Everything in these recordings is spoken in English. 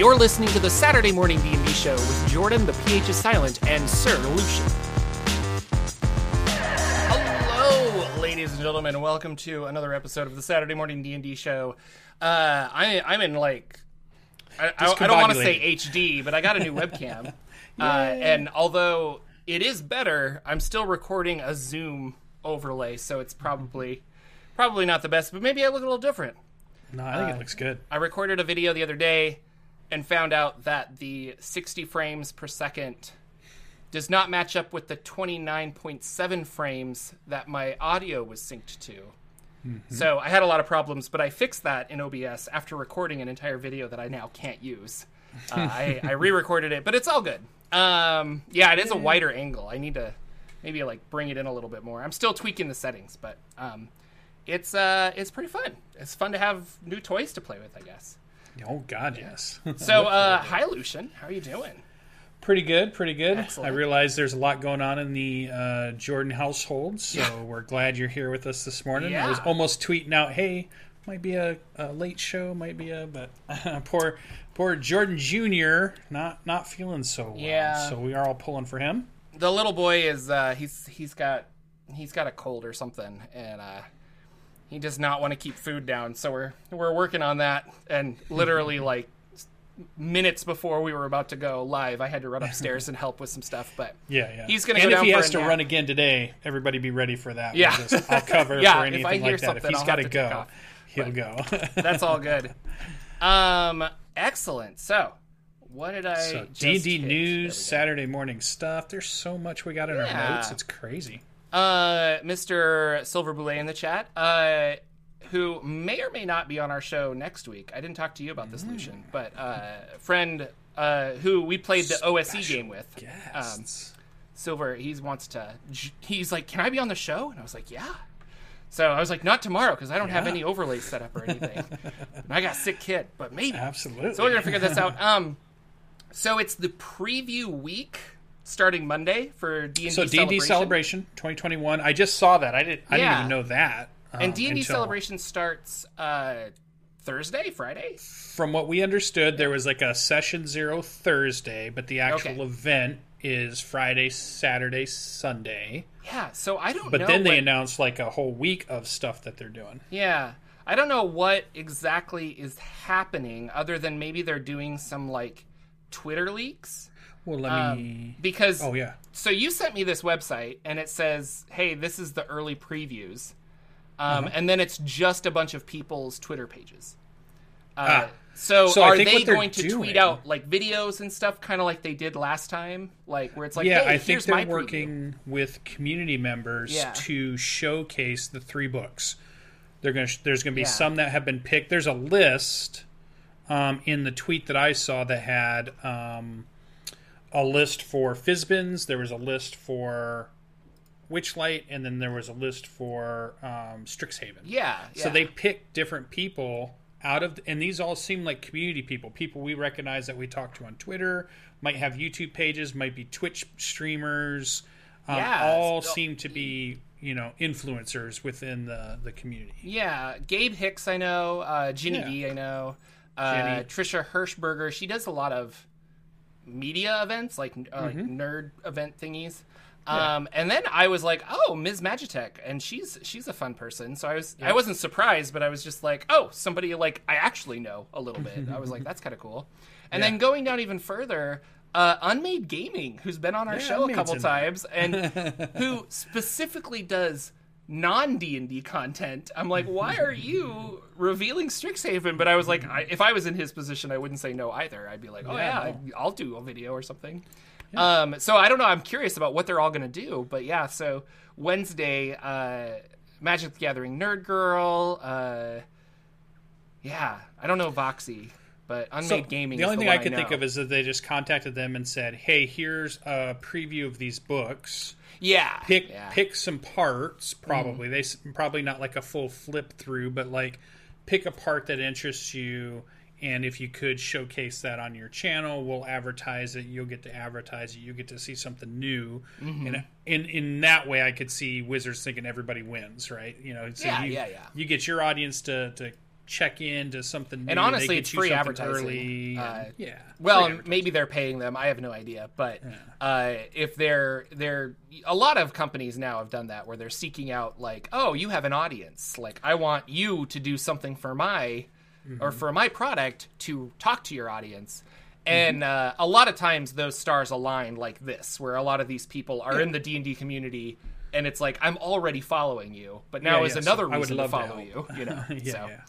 You're listening to the Saturday Morning D&D Show with Jorphdan, the PH is silent, and Sir Lucien. Hello, ladies and gentlemen, and welcome to another episode of the Saturday Morning D&D Show. Uh, I, I'm in like, I, I, I don't want to say HD, but I got a new webcam, uh, and although it is better, I'm still recording a Zoom overlay, so it's probably probably not the best, but maybe I look a little different. No, I think it looks good. I recorded a video the other day and found out that the 60 frames per second does not match up with the 29.7 frames that my audio was synced to. So I had a lot of problems, but I fixed that in OBS after recording an entire video that I now can't use. Uh, I, I re-recorded it, but it's all good. Um, yeah, it is a wider angle. I need to maybe like bring it in a little bit more. I'm still tweaking the settings, but um, it's uh, it's pretty fun. It's fun to have new toys to play with, I guess. Oh God, yes. So, uh, hi, Lucien. How are you doing? pretty good, pretty good. Excellent. I realize there's a lot going on in the uh, Jorphdan household, so we're glad you're here with us this morning. I was almost tweeting out, "Hey, might be a, a late show, might be a," but poor, poor Jorphdan Junior, not not feeling so well. Yeah. So we are all pulling for him. The little boy is uh, he's he's got he's got a cold or something, and uh, he does not want to keep food down. So we're we're working on that, and literally like minutes before we were about to go live, I had to run upstairs and help with some stuff. But Yeah, yeah. He's gonna and go if he has to nap. run again today, everybody be ready for that. Yeah. We'll just- I'll cover Yeah, for anything like that. If he's got to to go, he'll go. that's all good. Um, excellent. So, what did I? So just D and? News. Saturday morning stuff. There's so much we got in our notes. It's crazy. Uh, Mr. Silver Boulet in the chat, uh, who may or may not be on our show next week. I didn't talk to you about Mm. this, Lucien, but uh, friend uh, who we played the OSE game with, um, Silver, he wants to. He's like, "Can I be on the show?" And I was like, "Yeah." So I was like, "Not tomorrow because I don't have any overlays set up or anything. and I got a sick kid, but maybe." Absolutely. So we're gonna figure this out. Um, so it's the preview week starting Monday for D and D. so D and D celebration 2021. I just saw that. I didn't. I didn't even know that. um, and D and D celebration starts uh, Thursday, Friday. From what we understood, there was like a session zero Thursday, but the actual Okay. event is Friday, Saturday, Sunday. Yeah. So I don't. Know. But know then they announced like a whole week of stuff that they're doing. Yeah. I don't know what exactly is happening, other than maybe they're doing some like Twitter leaks. Well, let Um, me. because Oh yeah. so you sent me this website and it says hey this is the early previews um, Uh-huh. and then it's just a bunch of people's twitter pages uh, Ah. so, So are they going to tweet out like videos and stuff kind of like they did last time like where it's like yeah, hey, I think they're my preview. working with community members Yeah. to showcase the three books. They're going to. There's going to be Yeah. some that have been picked. There's a list um, in the tweet that I saw that had um, a list for Fizban's. There was a list for Witchlight, and then there was a list for um, Strixhaven. yeah, So they picked different people out of, and these all seem like community people, people we recognize that we talk to on Twitter, might have YouTube pages, might be Twitch streamers. Um, Yeah, all seem to be you know influencers within the the community. Yeah, Gabe Hicks, I know. Uh, Ginny Yeah. D, I know. Uh, Jenny. Trisha Hershberger, she does a lot of media events, like uh, like nerd event thingies. Um, and then I was like, oh, Ms. Magitech, and she's she's a fun person. So I was I wasn't surprised, but I was just like, oh, somebody like I actually know a little bit. I was like, that's kind of cool. And then going down even further, uh, Unmade Gaming, who's been on our Yeah, show a couple times, and who specifically does non D and D content. I'm like, why are you revealing Strixhaven? But I was like, I, if I was in his position, I wouldn't say no either. I'd be like, oh yeah, Yeah, I, I'll do a video or something. Um, so I don't know. I'm curious about what they're all going to do. But yeah, so Wednesday, uh, Magic the Gathering Nerd Girl. Uh, yeah, I don't know Voxy, but Unmade So, Gaming. The only thing one I could think of is that they just contacted them and said, "Hey, here's a preview of these books. Yeah, Pick yeah. Pick some parts. Probably they probably not like a full flip through, but like pick a part that interests you." And if you could showcase that on your channel, we'll advertise it. You'll get to advertise it. You get to see something new, Mm-hmm. and in in that way, I could see Wizards thinking everybody wins, right? You know, so Yeah, you, yeah, yeah. You get your audience to to check in to something new. And honestly, it's free advertising. Early, Uh, yeah. Well, maybe they're paying them. I have no idea, but uh, if they're they're a lot of companies now have done that where they're seeking out like, oh, you have an audience. Like, I want you to do something for my Mm-hmm. or for my product to talk to your audience. Mm-hmm. And uh, a lot of times those stars align like this, where a lot of these people are in the D and D community, and it's like I'm already following you, but now Yeah, is yeah, another so reason to love to follow you. You know, yeah, so yeah.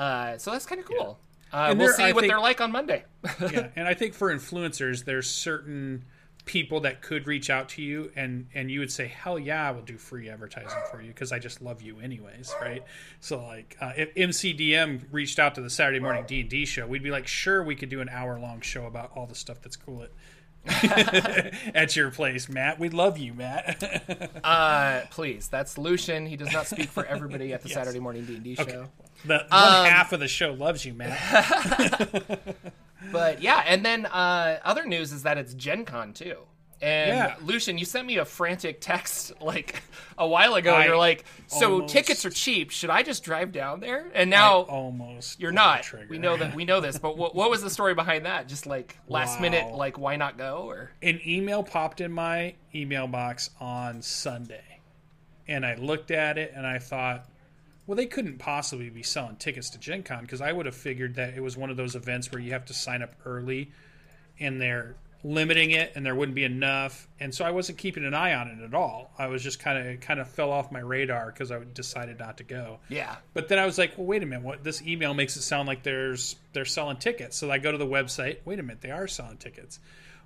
Uh, so that's kind of cool. Uh, And we'll there- see I what think- they're like on Monday. yeah, and I think for influencers, there's certain people that could reach out to you, and and you would say, "Hell yeah, I will do free advertising for you because I just love you anyways." Right? So like, uh, if MCDM reached out to the Saturday morning D and D show, we'd be like, "Sure, we could do an hour long show about all the stuff that's cool at at your place, Matt. We love you, Matt." Uh, please, that's Lucien. He does not speak for everybody at the Saturday morning D and D show. The one Um, half of the show loves you, Matt. But yeah, and then uh, other news is that it's Gen Con too. And Yeah. Lucien, you sent me a frantic text like a while ago. I You're like, "So almost- tickets are cheap. Should I just drive down there?" And now Almost, you're not. We know that. We know this. But what, what was the story behind that? Just like last Wow. minute, like why not go? Or an email popped in my email box on Sunday. And I looked at it and I thought, well, they couldn't possibly be selling tickets to Gen Con because I would have figured that it was one of those events where you have to sign up early and they're limiting it and there wouldn't be enough. And so I wasn't keeping an eye on it at all. I was just kind of kind of fell off my radar because I decided not to go. yeah, But then I was like, well, wait a minute. What this email makes it sound like there's they're selling tickets. So I go to the website. Wait a minute, they are selling tickets.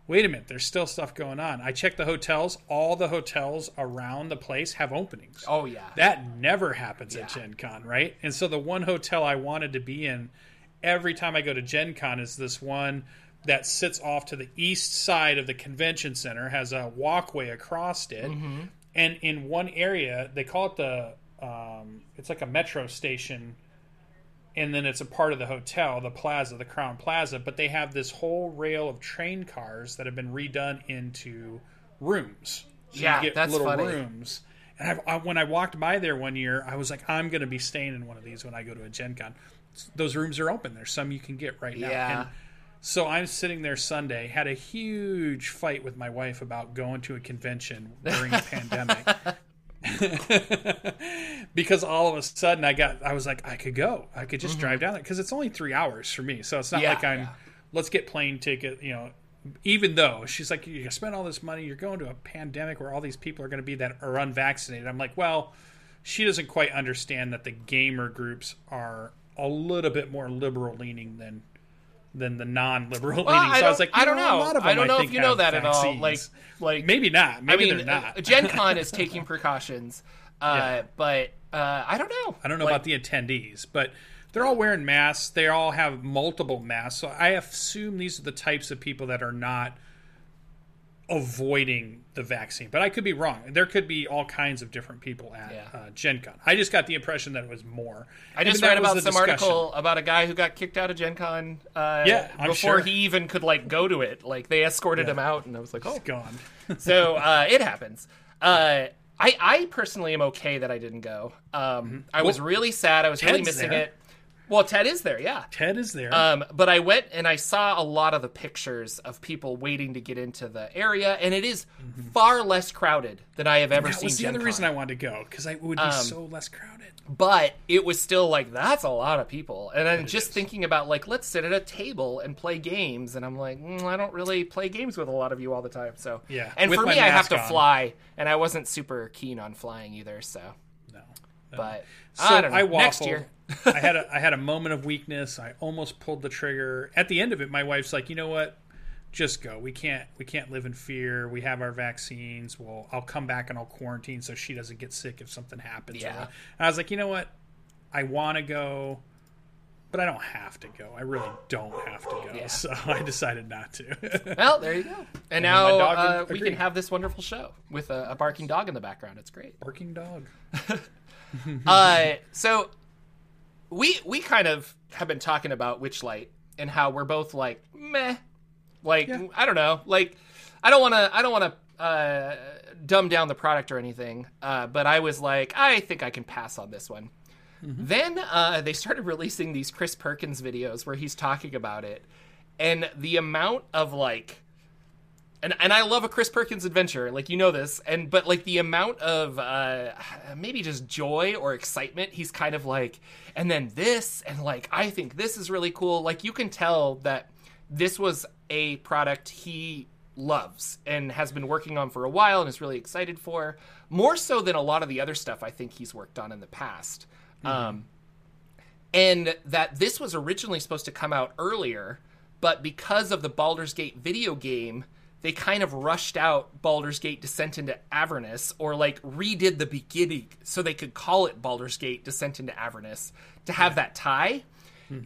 Wait a minute, there's still stuff going on. I check the hotels. All the hotels around the place have openings. oh yeah, That never happens at Yeah. Gen Con, right? And so the one hotel I wanted to be in every time I go to Gen Con is this one that sits off to the east side of the convention center, has a walkway across it. And in one area, they call it the, um, it's like a metro station. And then it's a part of the hotel, the plaza, the Crowne Plaza. But they have this whole rail of train cars that have been redone into rooms. So Yeah, you get that's little funny. rooms. And I've, I, when I walked by there one year, I was like, I'm going to be staying in one of these when I go to a Gen Con. Those rooms are open. There's some you can get right now. Yeah. And so I'm sitting there Sunday, had a huge fight with my wife about going to a convention during a pandemic. because all of a sudden I got, I was like, I could go. I could just drive down there because it's only three hours for me. So it's not Mm-hmm. Yeah, like I'm, yeah. let's get plane ticket, you know. Even though she's like, you spend all this money, you're going to a pandemic where all these people are going to be that are unvaccinated. I'm like, well, she doesn't quite understand that the gamer groups are a little bit more liberal leaning than than the non-liberal Well, leaning. I So I, was like, I don't know. of I don't know think, if you know that at all. Like, like maybe not. I mean, they're not. Gen Con is taking precautions, uh, Yeah. but uh, I don't know. I don't know Like, about the attendees, but they're all wearing masks. They all have multiple masks. So I assume these are the types of people that are not avoiding the vaccine. But I could be wrong. There could be all kinds of different people at Yeah. uh, Gen Con. I just got the impression that it was more. I just read about some discussion. article about a guy who got kicked out of Gen Con uh, Yeah, I'm before sure. he even could like go to it. Like they escorted Yeah. him out, and I was like, oh. Gone. so uh, it happens. Uh, I I personally am okay that I didn't go. Um, I was Well, really sad. I was really missing there. it. Well, Ted is there, yeah. Ted is there. Um, but I went and I saw a lot of the pictures of people waiting to get into the area, and it is far less crowded than I have ever Mm-hmm. that seen. was the Gen other Con. reason I wanted to go because it would be Um, so less crowded. but it was still like that's a lot of people and i'm just is. thinking about like let's sit at a table and play games and i'm like mm, i don't really play games with a lot of you all the time so Yeah, and with for me i have to on. fly and i wasn't super keen on flying either so No. but So i don't know waffled. next year I had a I had a moment of weakness. I almost pulled the trigger. At the end of it, my wife's like, "You know what? Just go. We can't we can't live in fear. We have our vaccines. Well, I'll come back and I'll quarantine so she doesn't get sick if something happens." Yeah. And I was like, "You know what? I want to go." But I don't have to go. I really don't have to go. Yeah. So I decided not to. well there you go and my now uh, we can have this wonderful show with a, a barking dog in the background it's great Barking dog. uh, so we we kind of have been talking about Witchlight and how we're both like meh, like Yeah. I don't know, like I don't want to I don't want to uh, dumb down the product or anything, uh, but I was like I think I can pass on this one. Then uh, they started releasing these Chris Perkins videos where he's talking about it, and the amount of like, and and I love a Chris Perkins adventure, like you know this, and but like the amount of uh, maybe just joy or excitement he's kind of like, and then this, and like I think this is really cool. Like you can tell that this was a product he loves and has been working on for a while and is really excited for more so than a lot of the other stuff I think he's worked on in the past. Um, and that this was originally supposed to come out earlier, but because of the Baldur's Gate video game, they kind of rushed out Baldur's Gate Descent into Avernus or like redid the beginning so they could call it Baldur's Gate Descent into Avernus to have that tie.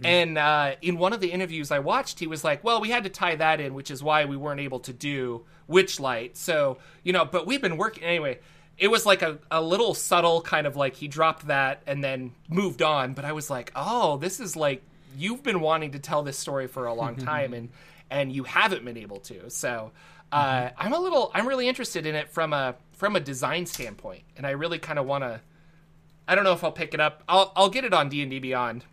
And uh, in one of the interviews I watched, he was like, "Well, we had to tie that in, which is why we weren't able to do Witchlight." So you know, but we've been working anyway. It was like a, a little subtle kind of like he dropped that and then moved on. But I was like, "Oh, this is like you've been wanting to tell this story for a long time, and and you haven't been able to." So uh, I'm a little, I'm really interested in it from a from a design standpoint, and I really kind of want to. I don't know if I'll pick it up. I'll I'll get it on D and D Beyond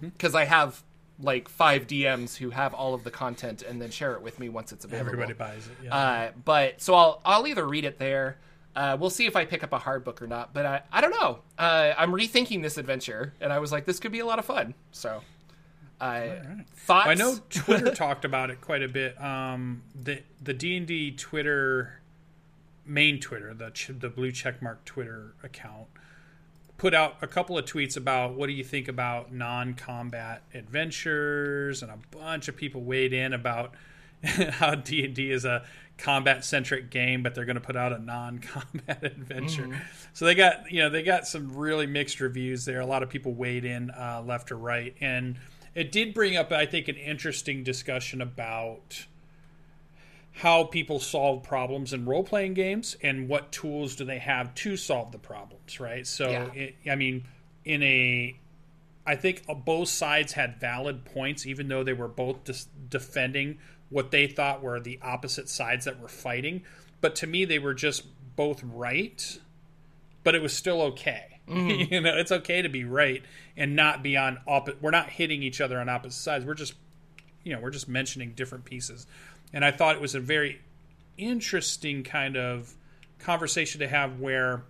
because I have like five DMs who have all of the content and then share it with me once it's available. Everybody buys it. Yeah. Uh, but so I'll I'll either read it there. Uh, we'll see if I pick up a hard book or not. But I I don't know. Uh, I'm rethinking this adventure, and I was like, this could be a lot of fun. So, uh, thoughts? I know Twitter talked about it quite a bit. Um, the the D and D Twitter main Twitter, the ch- the blue checkmark Twitter account, put out a couple of tweets about what do you think about non-combat adventures, and a bunch of people weighed in about how D and D is a combat-centric game, but they're going to put out a non-combat adventure. So they got you know they got some really mixed reviews there. A lot of people weighed in uh, left or right, and it did bring up I think an interesting discussion about how people solve problems in role playing games and what tools do they have to solve the problems, right? So, Yeah. it, I mean, in a, I think both sides had valid points, even though they were both dis- defending what they thought were the opposite sides that were fighting. But to me, they were just both right, but it was still okay. Mm-hmm. you know, it's okay to be right and not be on opposite. We're not hitting each other on opposite sides. We're just you know we're just mentioning different pieces and i thought it was a very interesting kind of conversation to have where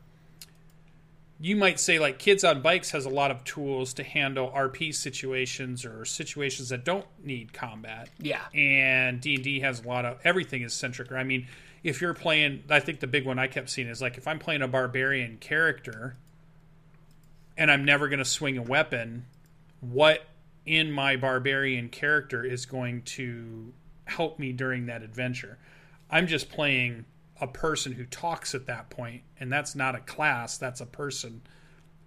you might say like kids on bikes has a lot of tools to handle rp situations or situations that don't need combat Yeah. and d&d has a lot of everything is centric i mean if you're playing i think the big one i kept seeing is like if i'm playing a barbarian character and i'm never going to swing a weapon what in my barbarian character is going to help me during that adventure i'm just playing a person who talks at that point and that's not a class that's a person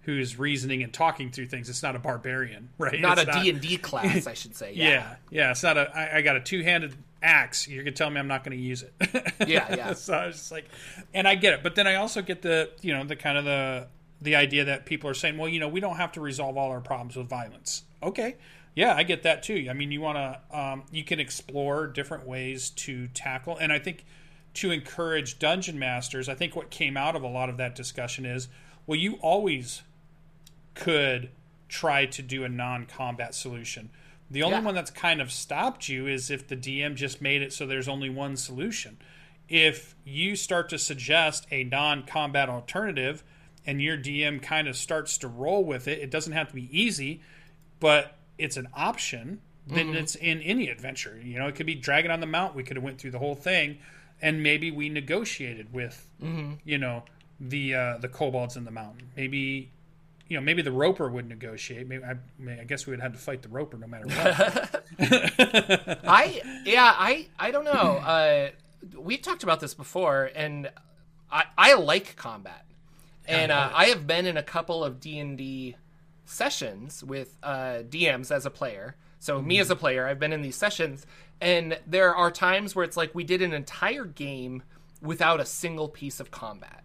who's reasoning and talking through things it's not a barbarian right Not It's a D and D class, I should say. yeah. Yeah. yeah, It's not a. I, I got a two-handed axe. You're gonna tell me I'm not gonna use it. Yeah, yeah. so I was just like, and I get it, but then I also get the, you know, the kind of the the idea that people are saying, well, you know, we don't have to resolve all our problems with violence. Okay, yeah, I get that too. I mean, you want to, um, you can explore different ways to tackle, and I think to encourage dungeon masters, I think what came out of a lot of that discussion is, well, you always could try to do a non-combat solution. The only Yeah. one that's kind of stopped you is if the DM just made it so there's only one solution. If you start to suggest a non-combat alternative and your DM kind of starts to roll with it, it doesn't have to be easy, but it's an option, then it's in any adventure. You know, it could be Dragon on the Mount. We could have went through the whole thing and maybe we negotiated with you know the uh, the kobolds in the mountain. Maybe you know maybe the roper would negotiate. Maybe I, I, mean, I guess we would have to fight the roper no matter what. I yeah, I I don't know. Uh, we talked about this before, and I I like combat, and uh, I have been in a couple of D and D sessions with uh, DMs as a player. So me as a player, I've been in these sessions, and there are times where it's like we did an entire game without a single piece of combat.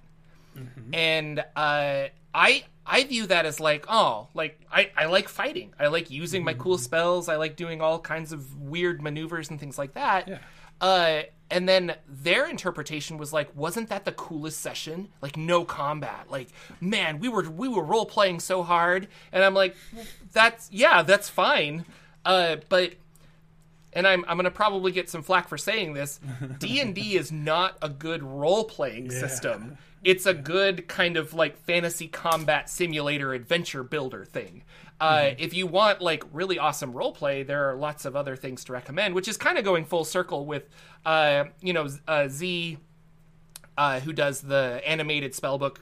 And uh, I I view that as like oh like I, I like fighting. I like using my cool spells. I like doing all kinds of weird maneuvers and things like that. Yeah. Uh, and then their interpretation was like, wasn't that the coolest session? Like no combat. Like, man, we were we were role playing so hard. And I'm like, that's yeah, that's fine. Uh, but and I'm I'm gonna probably get some flack for saying this. D and D is not a good role playing system. It's a good kind of like fantasy combat simulator adventure builder thing. Uh, If you want like really awesome role play, there are lots of other things to recommend, which is kind of going full circle with, uh, you know, uh, Z, uh, who does the animated spellbook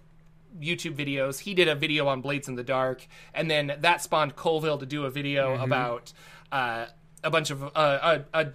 YouTube videos. He did a video on Blades in the Dark, and then that spawned Colville to do a video about uh, a bunch of uh, a, a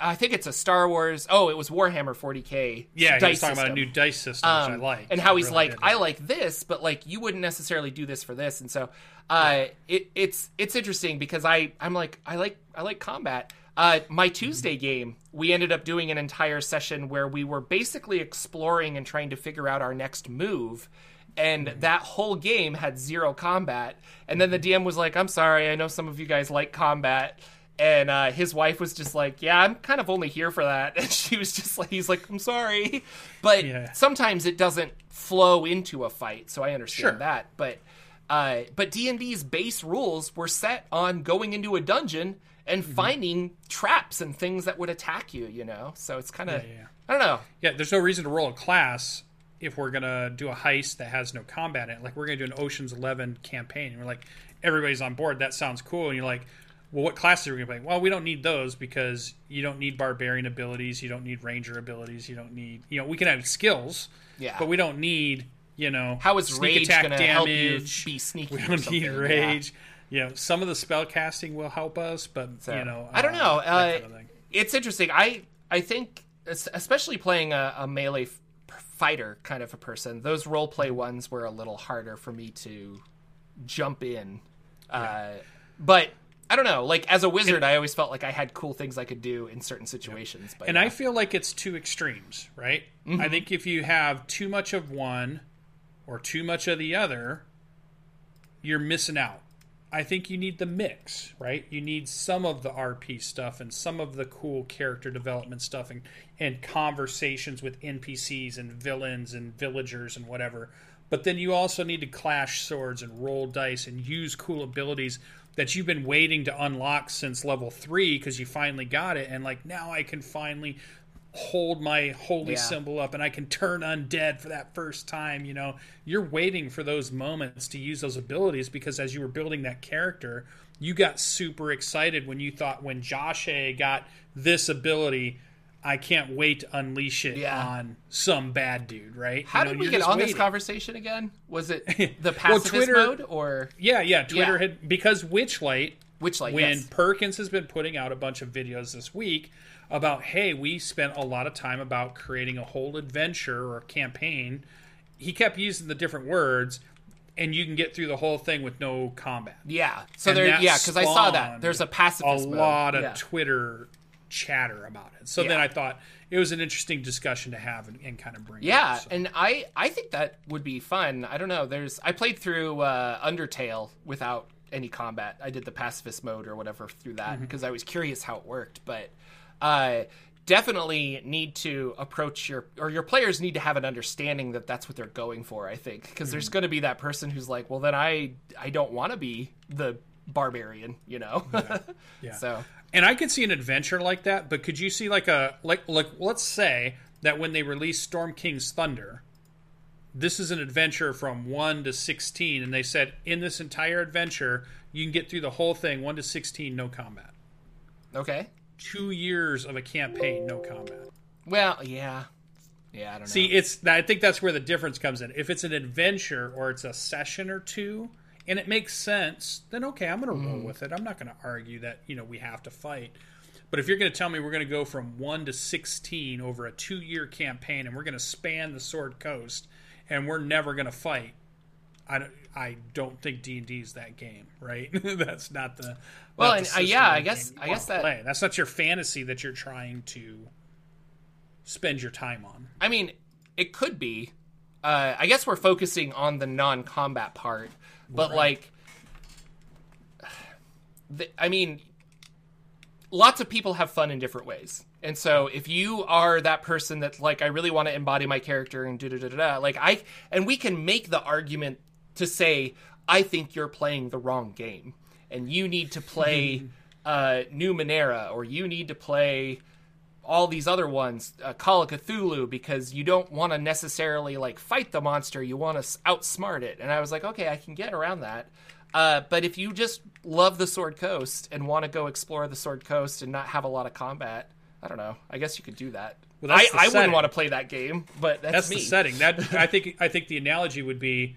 I think it's a Star Wars. Oh, it was Warhammer 40k. Yeah, he dice was talking about a system. new dice system, which I Um, like. and how he's really like, did. I like this, but like you wouldn't necessarily do this for this, and so uh, it, it's it's interesting because I I'm like I like I like combat. Uh, my Tuesday game, we ended up doing an entire session where we were basically exploring and trying to figure out our next move. And that whole game had zero combat. And then the DM was like, I'm sorry, I know some of you guys like combat. And uh, his wife was just like, Yeah, I'm kind of only here for that. And she was just like, He's like, I'm sorry. But Yeah. sometimes it doesn't flow into a fight. So I understand Sure. that. But uh, but D and D's base rules were set on going into a dungeon and Mm-hmm. finding traps and things that would attack you. You know, so it's kind of Yeah, yeah. I don't know. Yeah, there's no reason to roll a class if we're gonna do a heist that has no combat in it. Like we're gonna do an Ocean's Eleven campaign, and we're like, everybody's on board. That sounds cool, and you're like, well, what classes are we gonna play? Well, we don't need those because you don't need barbarian abilities, you don't need ranger abilities, you don't need, you know, we can have skills, Yeah. but we don't need, you know, How is sneak rage attack going to help you damage. be sneaky? we don't need rage. You know, some of the spell casting will help us, but So, you know, I don't uh, know. Uh, kind of it's interesting. I I think especially playing a, a melee f- fighter kind of a person, those role play ones were a little harder for me to jump in. Uh, but I don't know. Like as a wizard, I always felt like I had cool things I could do in certain situations. But And yeah. I feel like it's two extremes, right? Mm-hmm. I think if you have too much of one or too much of the other, you're missing out. I think you need the mix, right? You need some of the RP stuff and some of the cool character development stuff and, and conversations with NPCs and villains and villagers and whatever. But then you also need to clash swords and roll dice and use cool abilities that you've been waiting to unlock since level three because you finally got it. And like now I can finally hold my holy Yeah. symbol up and I can turn undead for that first time. You know, you're waiting for those moments to use those abilities because as you were building that character, you got super excited when you thought when Josh A got this ability. I can't wait to unleash it Yeah. on some bad dude, right? How You know, did we get on this conversation again? Was it the Well, Twitter- mode or Yeah, yeah. Twitter Yeah. had because Witchlight which like when yes. Perkins has been putting out a bunch of videos this week about, hey, we spent a lot of time about creating a whole adventure or campaign. He kept using the different words, and you can get through the whole thing with no combat. Yeah. So And there, yeah, because I saw that. There's a A pacifist mode. lot of Yeah. Twitter chatter about it. So then I thought it was an interesting discussion to have and, and kind of bring. Yeah, up, so. and I I think that would be fun. I don't know. There's I played through uh, Undertale without any combat. I did the pacifist mode or whatever through that Mm-hmm. because I was curious how it worked. But uh, definitely need to approach your or your players need to have an understanding that that's what they're going for. I think because there's Mm-hmm. going to be that person who's like, well, then I I don't want to be the barbarian, you know. Yeah. So And I could see an adventure like that, but could you see like a like like let's say that when they release Storm King's Thunder, this is an adventure from 1 to 16 and they said in this entire adventure you can get through the whole thing 1 to 16 no combat. okay. 2 years of a campaign no combat. Well, yeah, yeah. I don't know. See, it's I think that's where the difference comes in. If it's an adventure or it's a session or two and it makes sense, then okay, I'm going to roll with it. I'm not going to argue that, you know, we have to fight. But if you're going to tell me we're going to go from 1 to 16 over a 2-year campaign and we're going to span the Sword Coast and we're never going to fight, I don't, I don't think D&D is that game, right? that's not the Well, not the and, uh, yeah, I guess- I guess that- play. That's not your fantasy that you're trying to spend your time on. I mean, it could be. Uh, I guess we're focusing on the non-combat part, but like, the, I mean, lots of people have fun in different ways. And so if you are that person that's like, I really want to embody my character and do, da da da da, like I, and we can make the argument to say, I think you're playing the wrong game and you need to play uh, Numenera or you need to play all these other ones, uh, Call of Cthulhu, because you don't want to necessarily like fight the monster. You want to outsmart it. And I was like, okay, I can get around that. Uh, but if you just love the Sword Coast and want to go explore the Sword Coast and not have a lot of combat, I don't know. I guess you could do that. Well, I, I wouldn't want to play that game, but that's, That's me. the setting. That I think I think the analogy would be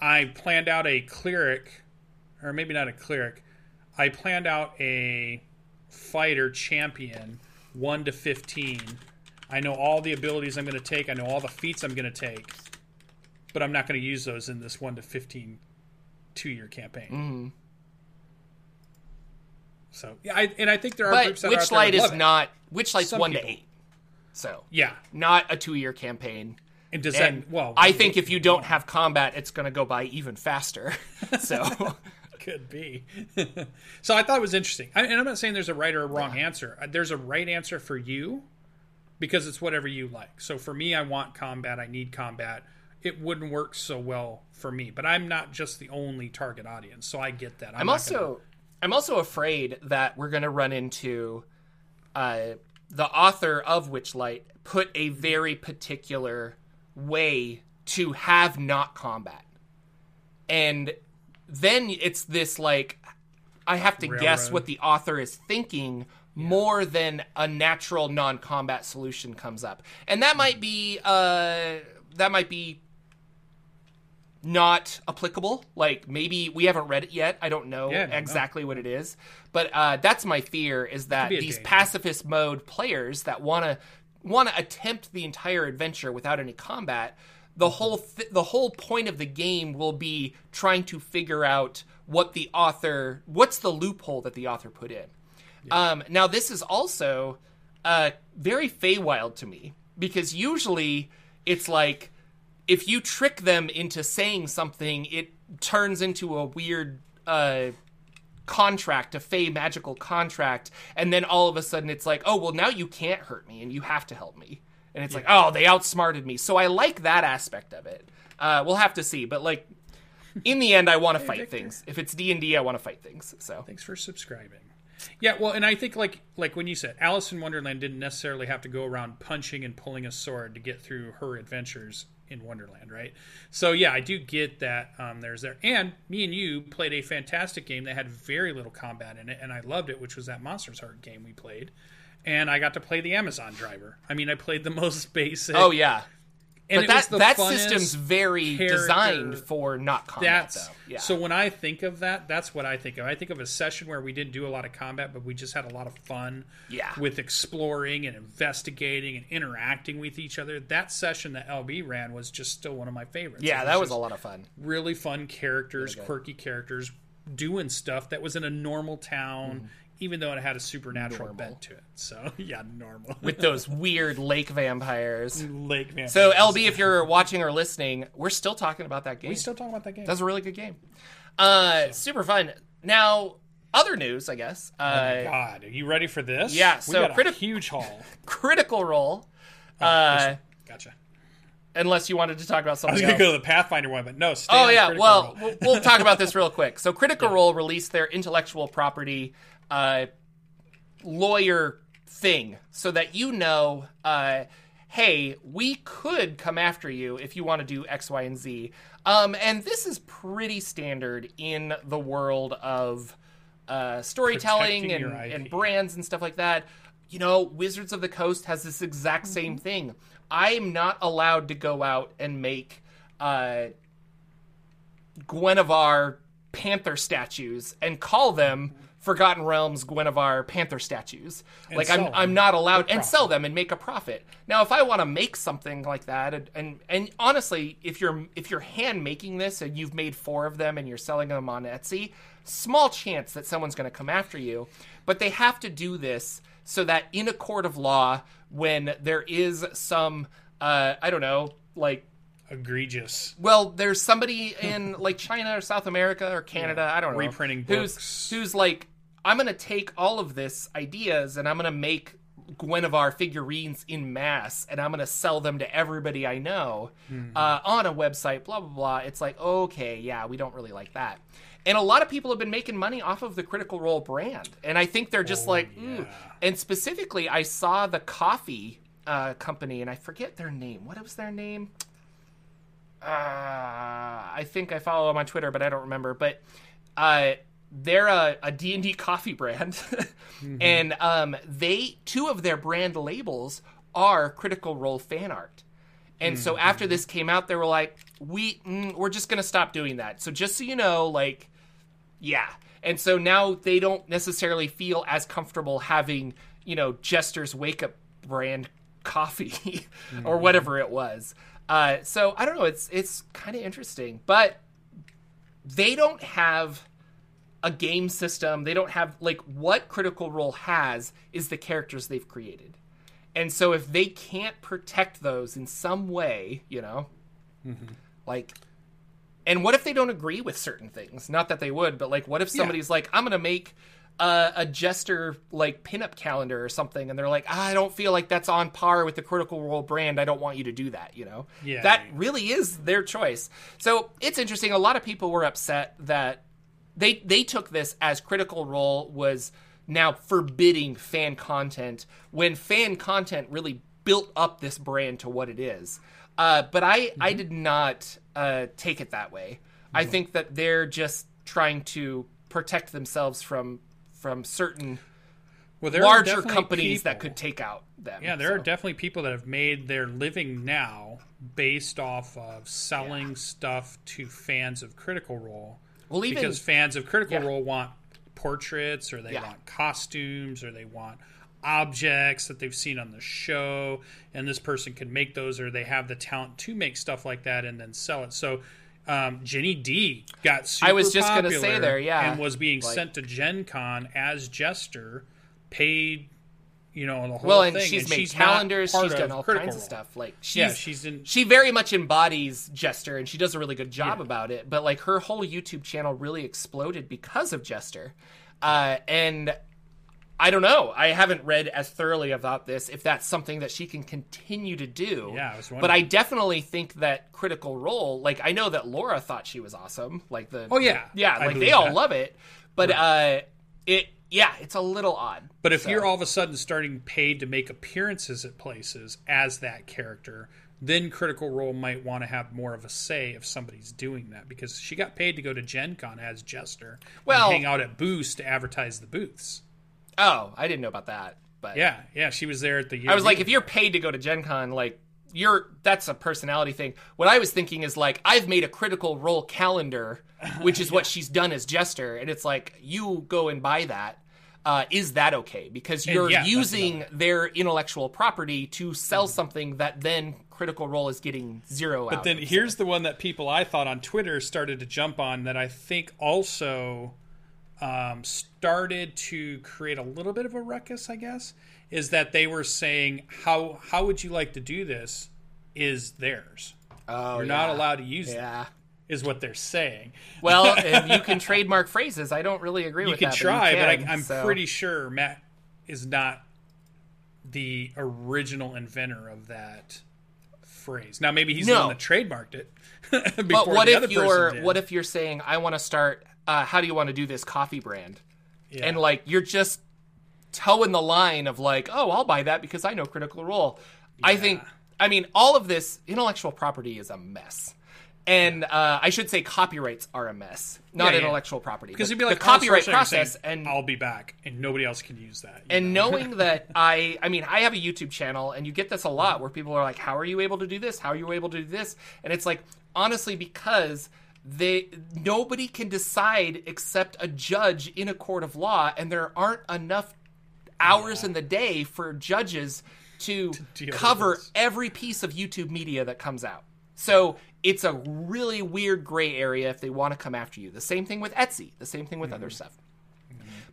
I planned out a cleric or maybe not a cleric. I planned out a fighter champion 1 to 15. I know all the abilities I'm going to take, I know all the feats I'm going to take. But I'm not going to use those in this 1 to 15 2-year campaign. Mm-hmm. So, yeah, I, and I think there are But groups that are out there Witchlight is it. not. Witchlight's Some one people. to eight, so Yeah. not a two-year campaign. And does And that well, I think if you don't have combat, it's going to go by even faster. so Could be. so I thought it was interesting. I, and I'm not saying there's a right or a wrong answer. Uh, There's a right answer for you because it's whatever you like. So for me, I want combat. I need combat. It wouldn't work so well for me, but I'm not just the only target audience. So I get that. I'm not also gonna- I'm also afraid that we're going to run into uh, the author of Witchlight put a very particular way to have not combat, and then it's this like I have to guess what the author is thinking more than a natural non-combat solution comes up, and that might be uh, that might be not applicable. Like maybe we haven't read it yet. I don't know Yeah, exactly what it is, but uh, that's my fear is that these pacifist mode players that want to want to attempt the entire adventure without any combat. The whole th- the whole point of the game will be trying to figure out what the author what's the loophole that the author put in. Um, now this is also uh, very Feywild to me because usually it's like if you trick them into saying something, it turns into a weird uh, contract, a Fey magical contract, and then all of a sudden it's like, oh well, now you can't hurt me and you have to help me, and it's like, oh, they outsmarted me. So I like that aspect of it. Uh, we'll have to see, but like. In the end, I want to fight Victor. things. If it's D and I want to fight things. So Thanks for subscribing. Yeah, well, and I think like like when you said Alice in Wonderland didn't necessarily have to go around punching and pulling a sword to get through her adventures in Wonderland, right? So yeah, I do get that. Um, there's there, and me and you played a fantastic game that had very little combat in it, and I loved it, which was that Monsterhearts game we played. And I got to play the Amazon driver. I mean, I played the most basic. Oh yeah, and but that that system's very character- designed for not combat that's though. Yeah. so when I think of that, that's what I think of. I think of a session where we didn't do a lot of combat, but we just had a lot of fun Yeah. with exploring and investigating and interacting with each other. That session that LB ran was just still one of my favorites. yeah, It that was a lot of fun. really fun characters, quirky characters doing stuff that was in a normal town, mm-hmm. Even though it had a supernatural. Normal. bent to it. So yeah, normal with those weird lake vampires. Lake Vampires. So LB, if you're watching or listening, we're still talking about that game. we still talking about that game. That's a really good game. Uh, super fun. Now, other news, I guess. Uh, God, are you ready for this? Yeah, so criti- huge haul. Critical Role. Oh, Uh, Gotcha. unless you wanted to talk about something. I was going to go to the Pathfinder one, but no. Stay Oh yeah, well, we'll we'll talk about this real quick. So, Critical Role released their intellectual property uh, lawyer thing, so that you know, uh, hey, we could come after you if you want to do X, Y, and Z. Um, and this is pretty standard in the world of uh, storytelling and, and brands and stuff like that. You know, Wizards of the Coast has this exact same thing. I'm not allowed to go out and make uh, Guinevere panther statues and call them Forgotten Realms Guinevere panther statues. like I'm them I'm not allowed and sell them and make a profit. Now if I want to make something like that and, and and honestly, if you're if you're hand making this and you've made 4 of them and you're selling them on Etsy, small chance that someone's going to come after you, but they have to do this so that in a court of law when there is some uh I don't know, like egregious. well, there's somebody in like China or South America or Canada, I don't know, Reprinting who's books. who's like I'm going to take all of this ideas and I'm going to make Guinevere figurines in mass and I'm going to sell them to everybody I know uh, on a website, blah, blah, blah. It's like, okay, yeah, we don't really like that. And a lot of people have been making money off of the Critical Role brand. And I think they're just like, ooh. And specifically, I saw the coffee uh, company, and I forget their name. What was their name? Uh, I think I follow them on Twitter, but I don't remember. But uh, they're a, a D&D coffee brand. And um, they, two of their brand labels are Critical Role fan art. And so after this came out, they were like, "We mm, we're just gonna stop doing that." So just so you know, like, yeah. And so now they don't necessarily feel as comfortable having you know Jester's Wake Up brand coffee or whatever it was. Uh, so I don't know. It's it's kind of interesting, but they don't have a game system. They don't have like what Critical Role has is the characters they've created. And so if they can't protect those in some way, you know, like and what if they don't agree with certain things? Not that they would, but like what if somebody's like I'm going to make uh, a jester like pinup calendar or something and they're like I don't feel like that's on par with the Critical Role brand. I don't want you to do that, you know. Yeah. That really is their choice. So, it's interesting a lot of people were upset that they they took this as critical role was now forbidding fan content when fan content really built up this brand to what it is. Uh, but i i did not uh, take it that way. I think that they're just trying to protect themselves from from certain Well, there larger companies that could take out them Yeah, there are definitely people that have made their living now based off of selling stuff to fans of Critical Role. Well, even- because fans of Critical Yeah. Role want portraits, or they Yeah. want costumes, or they want objects that they've seen on the show, and this person can make those, or they have the talent to make stuff like that and then sell it. So. Um, Ginny Di got super I was just gonna say there, yeah. and was being Like- sent to Gen Con as Jester, paid, you know, on the whole well, and thing. she's made not calendars. She's done all kinds of stuff. Like she's, Yeah, she's in- She very much embodies Jester, and she does a really good job Yeah. about it. But like her whole YouTube channel really exploded because of Jester, uh, and I don't know. I haven't read as thoroughly about this if that's something that she can continue to do. Yeah, I was but I definitely think that Critical Role, like I know that Laura thought she was awesome. Like the Oh, yeah. yeah, I like they all that. love it. But uh, it yeah, it's a little odd. But if So- you're all of a sudden starting paid to make appearances at places as that character, then Critical Role might want to have more of a say if somebody's doing that because she got paid to go to Gen Con as Jester Well- and hang out at booths to advertise the booths. Oh, I didn't know about that. But Yeah, yeah, she was there at the. I was like, if you're paid to go to Gen Con, like you're that's a personality thing. What I was thinking is like I've made a critical role calendar, which is what she's done as Jester, and it's like you go and buy that. Uh, is that okay? Because you're yeah, using their intellectual property to sell something that then Critical Role is getting zero But then here's the one that people I thought on Twitter started to jump on that I think also um, started to create a little bit of a ruckus. I guess is that they were saying how how would you like to do this is theirs. oh, You're not allowed to use it. Yeah. Is what they're saying. Well, you can trademark phrases. I don't really agree You with can that. try, but, but, you I, can, I'm so- pretty sure Matt is not the original inventor of that phrase. Now maybe he's the one that trademarked it. But what if you're what if you're saying I want to start? Uh, how do you want to do this coffee brand? Yeah. And like you're just toeing the line of like, oh, I'll buy that because I know Critical Role. I think. I mean, all of this intellectual property is a mess. And uh, I should say copyrights are a mess, not Yeah, yeah. intellectual property. Because you'd be like the copyright process, saying, and I'll be back, and nobody else can use that. and know? knowing that I, I mean, I have a YouTube channel, and you get this a lot where people are like, "How are you able to do this? How are you able to do this?" And it's like, honestly, because they nobody can decide except a judge in a court of law, and there aren't enough hours in the day for judges to, with cover every piece of YouTube media that comes out. So it's a really weird gray area if they want to come after you. The same thing with Etsy. The same thing with other stuff.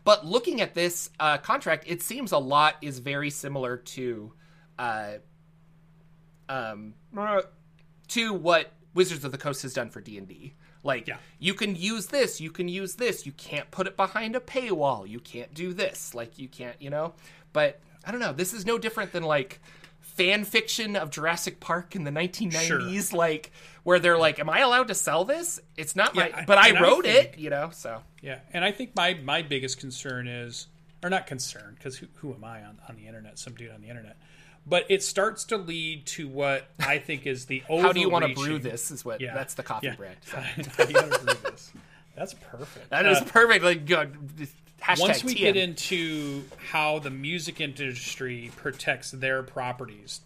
But looking at this uh, contract, it seems a lot is very similar to, uh, um, to what Wizards of the Coast has done for D and D. Like Yeah. you can use this, you can use this. You can't put it behind a paywall. You can't do this. Like you can't, you know. But I don't know. This is no different than like fan fiction of Jurassic Park in the 1990s, like where they're like, "Am I allowed to sell this? It's not Yeah, my, but I and I wrote think- it, you know." So Yeah, and I think my my biggest concern is, or not concern, because who, who am I on, on the internet? Some dude on the internet. But it starts to lead to what I think is the how do you want to brew this? Is what Yeah, that's the coffee yeah. brand. So. How do you wanna brew this? That's perfect. That is Uh, perfect. Like good. Hashtag once we TM. get into how the music industry protects their properties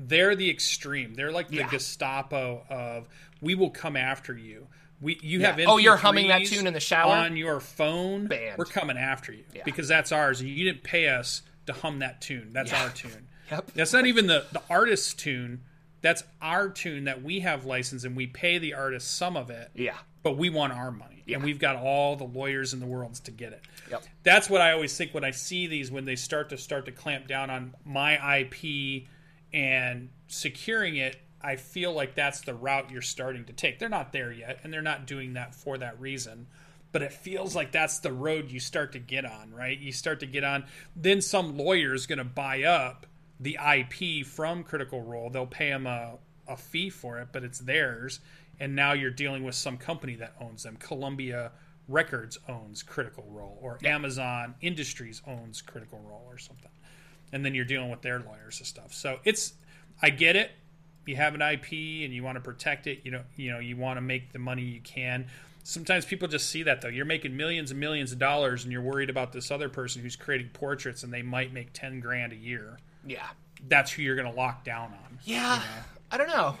they're the extreme they're like the Yeah. gestapo of we will come after you we you Yeah. have Oh, you're humming that tune in the shower? on your phone Banned. we're coming after you Yeah. because that's ours you didn't pay us to hum that tune that's our tune Yep. that's not even the the artist's tune that's our tune that we have licensed and we pay the artist some of it Yeah. but we want our money and we've got all the lawyers in the world to get it Yep. that's what i always think when i see these when they start to start to clamp down on my ip and securing it i feel like that's the route you're starting to take. They're not there yet and they're not doing that for that reason but it feels like that's the road you start to get on right? You start to get on. Then some lawyer is going to buy up the ip from critical role. They'll pay them a, a fee for it but it's theirs and now you're dealing with some company that owns them. Columbia records owns critical role or amazon industries owns critical role or something and then you're dealing with their lawyers and stuff so it's i get it you have an ip and you want to protect it you know you know you want to make the money you can sometimes people just see that though you're making millions and millions of dollars and you're worried about this other person who's creating portraits and they might make 10 grand a year Yeah. that's who you're going to lock down on Yeah. I don't know.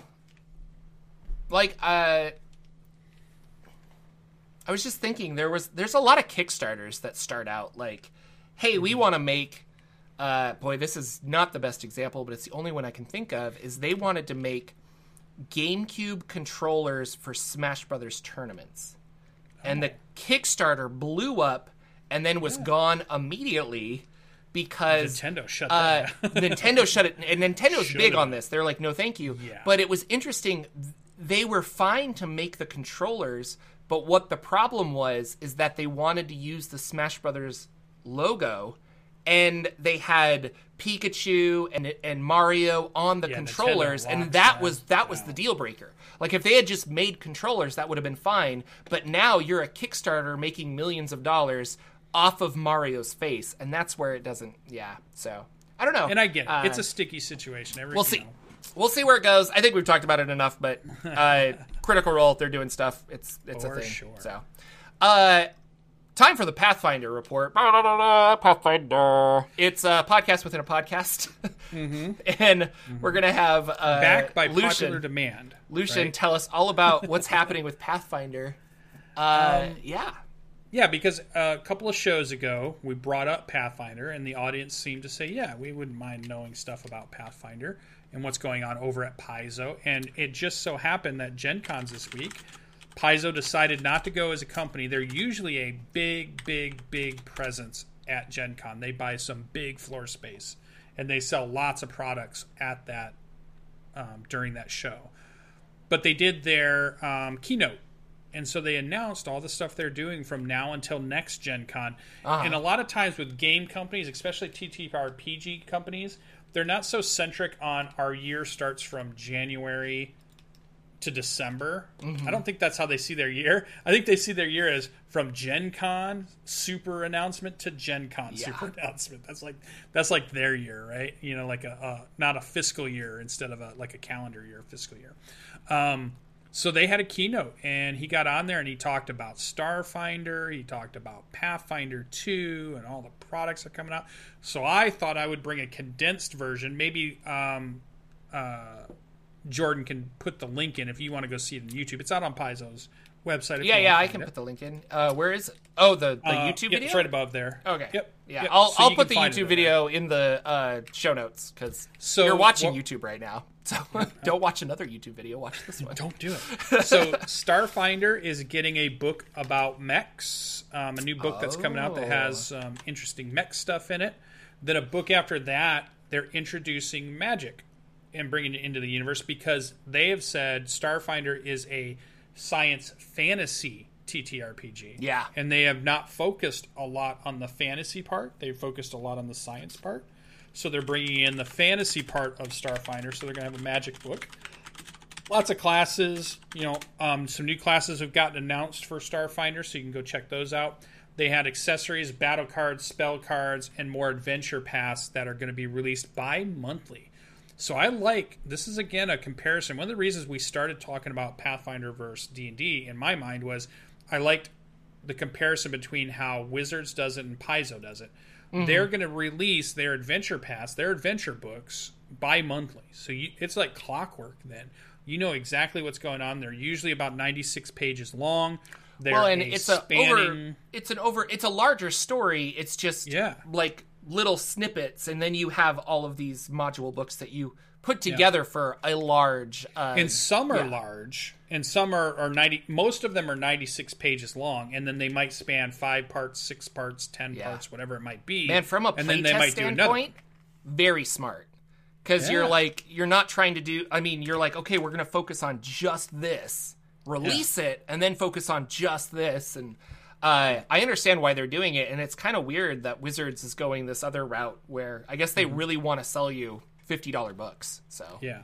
Like, uh, I was just thinking there was there's a lot of Kickstarters that start out like, hey, we want to make. Uh, boy, this is not the best example, but it's the only one I can think of. Is they wanted to make GameCube controllers for Smash Brothers tournaments, and the Kickstarter blew up and then was gone immediately because nintendo shut uh, Nintendo shut it, and Nintendo's Should've. big on this. They're like, no, thank you. Yeah. But it was interesting. They were fine to make the controllers, but what the problem was is that they wanted to use the Smash Brothers logo, and they had Pikachu and and Mario on the Yeah, Nintendo controllers, and that that was that was the deal breaker. Like if they had just made controllers, that would have been fine. But now you're a Kickstarter making millions of dollars off of Mario's face, and that's where it doesn't. Yeah, so I don't know. and i get it. Uh, it's a sticky situation Every, we'll see. know. We'll see where it goes. I think we've talked about it enough, but uh, Critical Role, they're doing stuff. It's it's For a thing. sure. So, uh, time for the Pathfinder report. Pathfinder. It's a podcast within a podcast, and we're gonna have uh, Mm-hmm. back by Lucien. popular demand Lucien, right? tell us all about what's happening with Pathfinder. Uh, Um, yeah, Yeah, because a couple of shows ago we brought up Pathfinder, and the audience seemed to say, "Yeah, we wouldn't mind knowing stuff about Pathfinder and what's going on over at Paizo." And it just so happened that Gen Cons this week, Paizo decided not to go as a company. They're usually a big, big, big presence at Gen Con. They buy some big floor space, and they sell lots of products at that um, during that show. But they did their um, keynote and so they announced all the stuff they're doing from now until next Gen Con. And a lot of times with game companies, especially TTRPG companies, they're not so centric on our year starts from January to December. I don't think that's how they see their year. I think they see their year as from Gen Con super announcement to Gen Con super announcement. That's like that's like their year, right? You know, like a, a not a fiscal year instead of a like a calendar year, fiscal year. Um, so they had a keynote and he got on there and he talked about Starfinder, he talked about Pathfinder 2 and all the products that are coming out. So I thought I would bring a condensed version. Maybe um, uh, Jordan can put the link in if you want to go see it on YouTube. It's out on Paizo's website. yeah, yeah. I can it. put the link in. Uh, where is? It? Oh, the the Uh, YouTube yep, video. It's right above there. Okay. Yep. Yeah, Yep. I'll, So I'll put the YouTube video in the uh, show notes because So, you're watching what- YouTube right now. So don't watch another YouTube video. Watch this one. Don't do it. So Starfinder is getting a book about mechs, um, a new book that's coming out that Oh. has um, interesting mech stuff in it. Then a book after that, they're introducing magic, and bringing it into the universe because they have said Starfinder is a science fantasy TTRPG. Yeah. And they have not focused a lot on the fantasy part. They've focused a lot on the science part. So they're bringing in the fantasy part of Starfinder. So they're going to have a magic book. Lots of classes. You know, um, some new classes have gotten announced for Starfinder, so you can go check those out. They had accessories, battle cards, spell cards, and more adventure paths that are going to be released bi monthly. So I like this is again a comparison. One of the reasons we started talking about Pathfinder versus D and D in my mind was I liked the comparison between how Wizards does it and Paizo does it. Mm-hmm. They're going to release their adventure paths, their adventure books bi monthly. So you, it's like clockwork. Then you know exactly what's going on. They're usually about ninety six pages long. They're well, and a it's a spanning- over. It's an over. It's a larger story. It's just Yeah. like little snippets, and then you have all of these module books that you put together for a large. Uh, and some are Yeah. large and some are, are 90 most of them are 96 pages long and then they might span five parts six parts ten Yeah. parts whatever it might be Man, from a and playtest might do another standpoint, very smart. Because you're like, you're not trying to do. I mean, you're like, okay, we're going to focus on just this, release it, and then focus on just this. And uh, I understand why they're doing it, and it's kind of weird that Wizards is going this other route where I guess they really want to sell you fifty dollar books. So Mm-hmm. yeah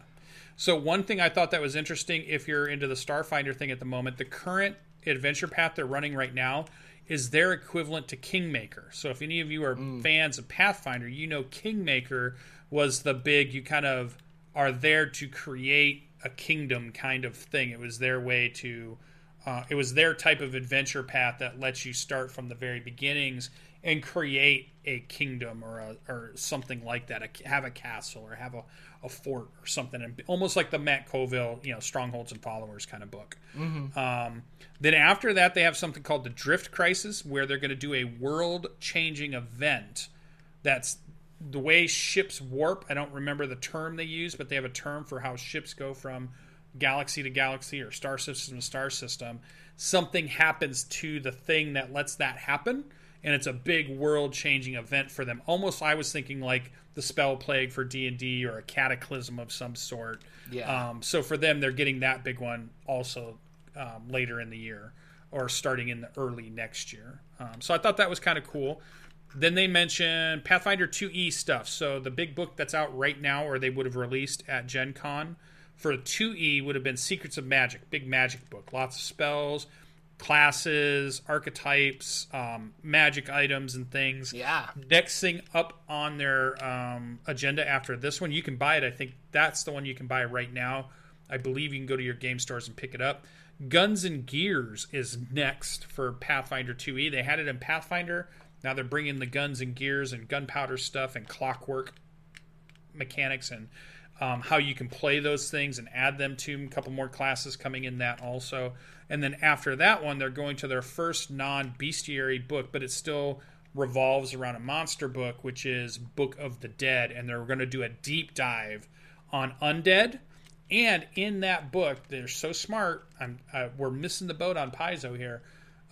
so one thing i thought that was interesting if you're into the starfinder thing at the moment the current adventure path they're running right now is their equivalent to kingmaker so if any of you are fans of pathfinder you know kingmaker was the big you kind of are there to create a kingdom kind of thing it was their way to uh, it was their type of adventure path that lets you start from the very beginnings and create a kingdom or a, or something like that. A, have a castle or have a, a fort or something, and almost like the Matt Colville, you know, strongholds and followers kind of book. Um, then after that, they have something called the Drift Crisis, where they're going to do a world-changing event. That's the way ships warp. I don't remember the term they use, but they have a term for how ships go from galaxy to galaxy or star system to star system. Something happens to the thing that lets that happen, and it's a big world-changing event for them. Almost, I was thinking like the spell plague for D and D or a cataclysm of some sort. Yeah. Um, so for them, they're getting that big one also um, later in the year or starting in the early next year. Um, so I thought that was kind of cool. Then they mentioned Pathfinder 2e stuff. So the big book that's out right now, or they would have released at Gen Con for 2e, would have been Secrets of Magic, big magic book. Lots of spells, classes, archetypes, um, magic items, and things. yeah, Next thing up on their um, agenda after this one, you can buy it. I think that's the one you can buy right now. I believe you can go to your game stores and pick it up. Guns and Gears is next for Pathfinder 2e. They had it in Pathfinder. Now they're bringing the guns and gears and gunpowder stuff and clockwork mechanics and um, how you can play those things and add them to A couple more classes coming in that also. And then after that one, they're going to their first non bestiary book, but it still revolves around a monster book, which is Book of the Dead. And they're going to do a deep dive on undead. And in that book, they're so smart. I'm, uh, we're missing the boat on Paizo here.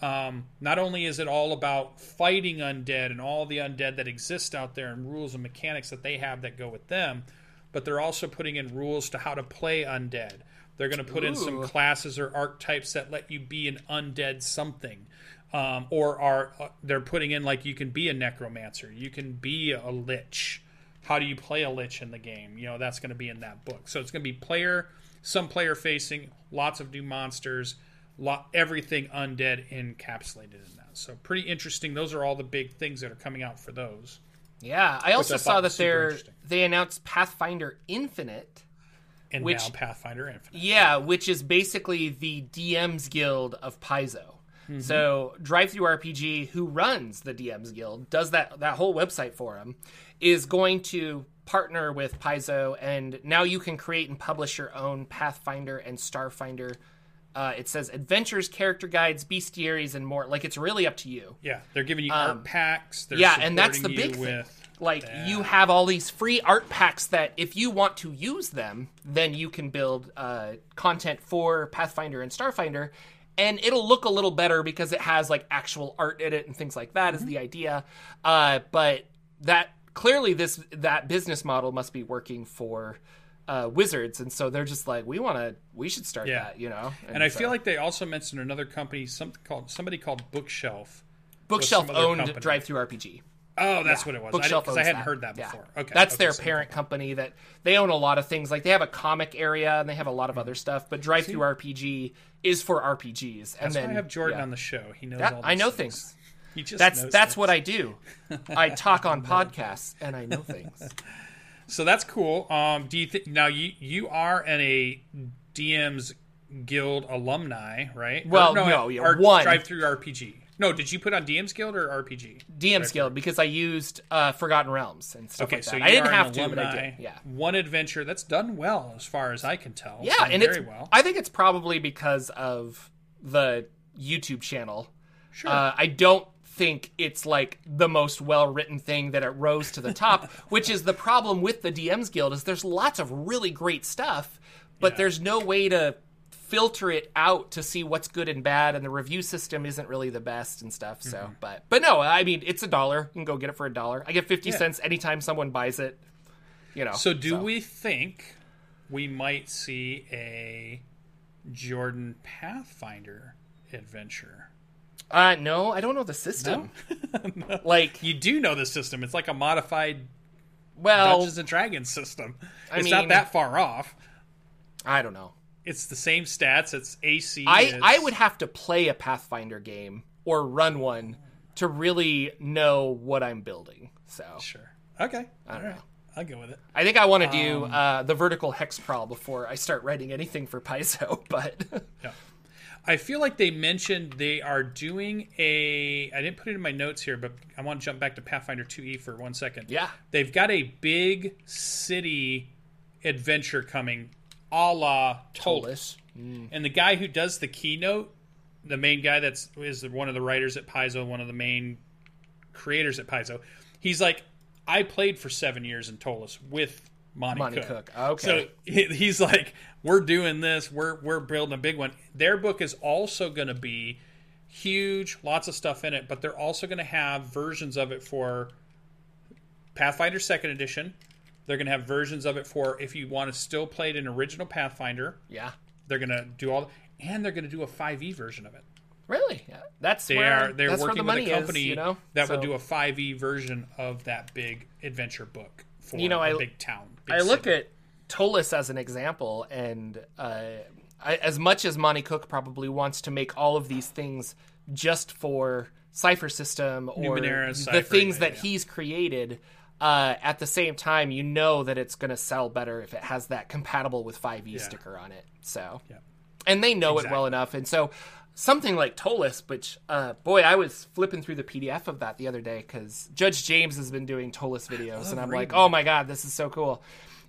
Um, not only is it all about fighting undead and all the undead that exist out there and rules and mechanics that they have that go with them, but they're also putting in rules to how to play undead. They're going to put in some classes or archetypes that let you be an undead something. Um, or are uh, they're putting in like you can be a necromancer, you can be a lich. How do you play a lich in the game? You know that's going to be in that book. So it's going to be player, some player facing, lots of new monsters, lot everything undead encapsulated in that. So pretty interesting. Those are all the big things that are coming out for those. Yeah. I also I saw that they're they announced Pathfinder Infinite. And Which- now Pathfinder Infinite. Yeah, which is basically the DM's Guild of Paizo. Mm-hmm. So DriveThruRPG, who runs the DM's Guild, does that that whole website for him, is going to partner with Paizo, and now you can create and publish your own Pathfinder and Starfinder. Uh, it says adventures, character guides, bestiaries, and more. Like it's really up to you. Yeah, they're giving you art packs. They're Um, yeah, and that's the supporting big you thing. with Like you have all these free art packs that if you want to use them, then you can build uh, content for Pathfinder and Starfinder, and it'll look a little better because it has like actual art in it and things like that. Is the idea. Uh, but that clearly this that business model must be working for. Uh, Wizards, and so they're just like, we want to, we should start Yeah. that, you know. And I so- feel like they also mentioned another company, something called somebody called Bookshelf. Bookshelf owned. DriveThruRPG. Oh, that's what it was. Bookshelf Because I, owns hadn't that. heard that Yeah. before. Okay, that's okay, their so- parent company that they own a lot of things. Like they have a comic area and they have a lot of other stuff. But DriveThruRPG is for RPGs. And That's then why I have Jordan yeah. on the show. He knows Yeah, all. I know things. things. He just That's that's things. what I do. I talk on podcasts and I know things. So that's cool. Um, do you think now you you are in a DM's Guild alumni, right? Well, no, yeah, or one. DriveThruRPG. No, did you put on DM's Guild or RPG? DM's Guild because I used uh, Forgotten Realms and stuff Okay, like so that. you I didn't have to, but I did. Yeah. One adventure that's done well, as far as I can tell. Yeah, and very it's well. I think it's probably because of the YouTube channel. Sure. Uh, I don't think it's like the most well written thing that it rose to the top, which is the problem with the DMs Guild is there's lots of really great stuff, but Yeah. there's no way to filter it out to see what's good and bad and the review system isn't really the best and stuff so Mm-hmm. but but no i mean it's a dollar you can go get it for a dollar i get 50 Yeah. cents anytime someone buys it you know So, do we think we might see a Jordan Pathfinder adventure? Uh no i don't know the system like You do know the system. It's like a modified well Dungeons and Dragons system. I it's mean- not that far off. i don't know It's the same stats. It's AC. I, it's- I would have to play a Pathfinder game or run one to really know what I'm building. So sure. Okay. I don't All right. know. I'll go with it. I think I want to do Um, uh, the vertical hex crawl before I start writing anything for Paizo. But Yeah. I feel like they mentioned they are doing a. I didn't put it in my notes here, but I want to jump back to Pathfinder 2e for one second. yeah, They've got a big city adventure coming, a la Ptolus. Ptolus. Mm. And the guy who does the keynote, the main guy that's is one of the writers at Paizo, one of the main creators at Paizo, he's like, I played for seven years in Ptolus with Monte, Monte Cook. Cook. Ah, okay. So he- he's like, we're doing this. We're we're building a big one. Their book is also going to be huge, lots of stuff in it, but they're also going to have versions of it for Pathfinder Second Edition. They're going to have versions of it for if you want to still play it in original Pathfinder. yeah, They're going to do all, and they're going to do a 5e version of it. really, yeah. That's They where are they're working the with a company is, you know. that So- will do a 5e version of that big adventure book for You know, a I- big town. I look city. at Ptolus as an example, and uh, I, as much as Monte Cook probably wants to make all of these things just for Cypher System or Numenera, the Cypher, things that yeah. he's created, uh, at the same time, you know that it's going to sell better if it has that compatible with 5e sticker on it. So, Yeah. and they know it well enough, and so. Something like Ptolus, which, uh, boy, I was flipping through the PDF of that the other day because Judge James has been doing Ptolus videos, and I'm like, oh my god, this is so cool.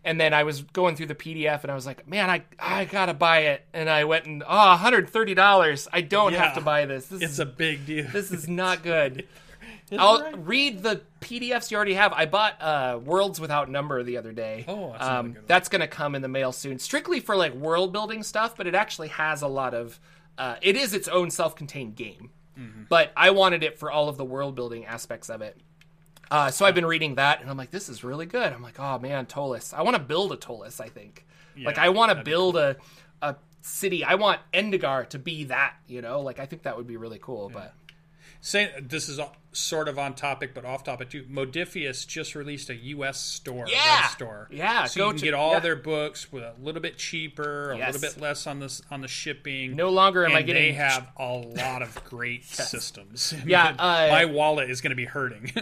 And then I was going through the PDF and I was like, man, I I gotta buy it. And I went and oh, 130 dollars. I don't have to buy this. This It's is a big deal. this is not good. I'll read the PDFs you already have. I bought uh, Worlds Without Number the other day. Oh, that's um, that's going to come in the mail soon, strictly for like world building stuff. But it actually has a lot of. Uh, it is its own self-contained game, Mm-hmm. but I wanted it for all of the world building aspects of it. Uh, so I've been reading that, and I'm like, this is really good. I'm like, oh man, Ptolus. I want to build a Ptolus. I think, like, I want to build a a city. I want Endigar to be that. You know, like I think that would be really cool. But Say this is sort of on topic, but off topic too. Modiphius just released a U.S. store, Yeah. store. Yeah, so go you can to- get all yeah. their books with a little bit cheaper, a Yes. little bit less on the on the shipping. no longer am and I getting. they have a lot of great systems. Yeah, uh, my wallet is going to be hurting.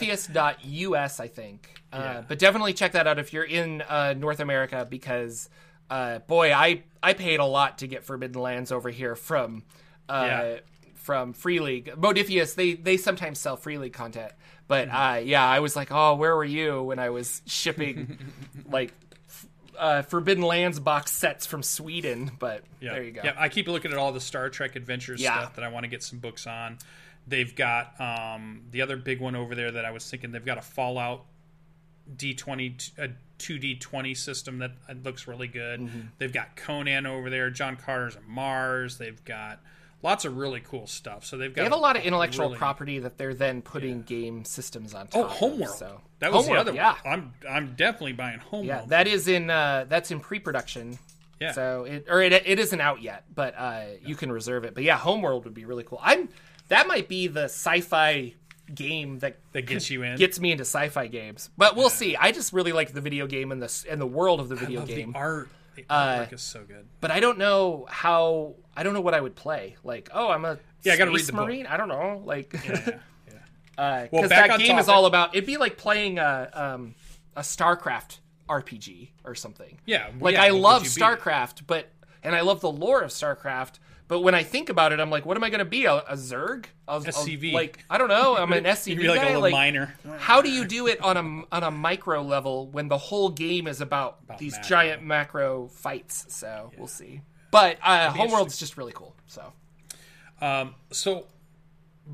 modiphius.us i think uh, Yeah. but definitely check that out if you're in uh, north america because uh, boy i i paid a lot to get forbidden lands over here from uh, Yeah. From free league modiphius they they sometimes sell free league content but Mm-hmm. uh, yeah i was like oh where were you when i was shipping like uh, forbidden lands box sets from sweden but Yeah. there you go Yeah, I keep looking at all the Star Trek Adventures Yeah. stuff that I want to get some books on. They've got um, the other big one over there that I was thinking they've got a Fallout D20 a 2D20 system that looks really good. Mm-hmm. They've got Conan over there, John Carter's on Mars. They've got lots of really cool stuff. So they've got They have a lot of intellectual really- property that they're then putting game systems on top. Oh, of, Homeworld. So That was Homeworld, the other yeah. one. I'm I'm definitely buying Homeworld. Yeah, that is in uh, that's in pre-production. Yeah. So it or it, it isn't out yet, but uh, you can reserve it. But yeah, Homeworld would be really cool. I'm that might be the sci-fi game that that gets you in. gets me into sci-fi games. But we'll see. I just really like the video game and the and the world of the video game. the art. The Uh, artwork is so good. But I don't know how. I don't know what I would play. Like, oh, I'm a Yeah, I gotta read the book. marine. I don't know. Like, Yeah, yeah. because Well, that game is all about. It'd be like playing a um, a StarCraft RPG or something. Yeah, Like yeah, I love? StarCraft, but and I love the lore of StarCraft. But when I think about it, I'm like, what am I going to be? A, a Zerg? A, a- SCV. like I don't know. I'm an SCV You'd be like guy. a little like, miner. how do you do it on a on a micro level when the whole game is about, these macro. giant macro fights? So we'll see. But uh, Homeworld's just really cool. So Um, so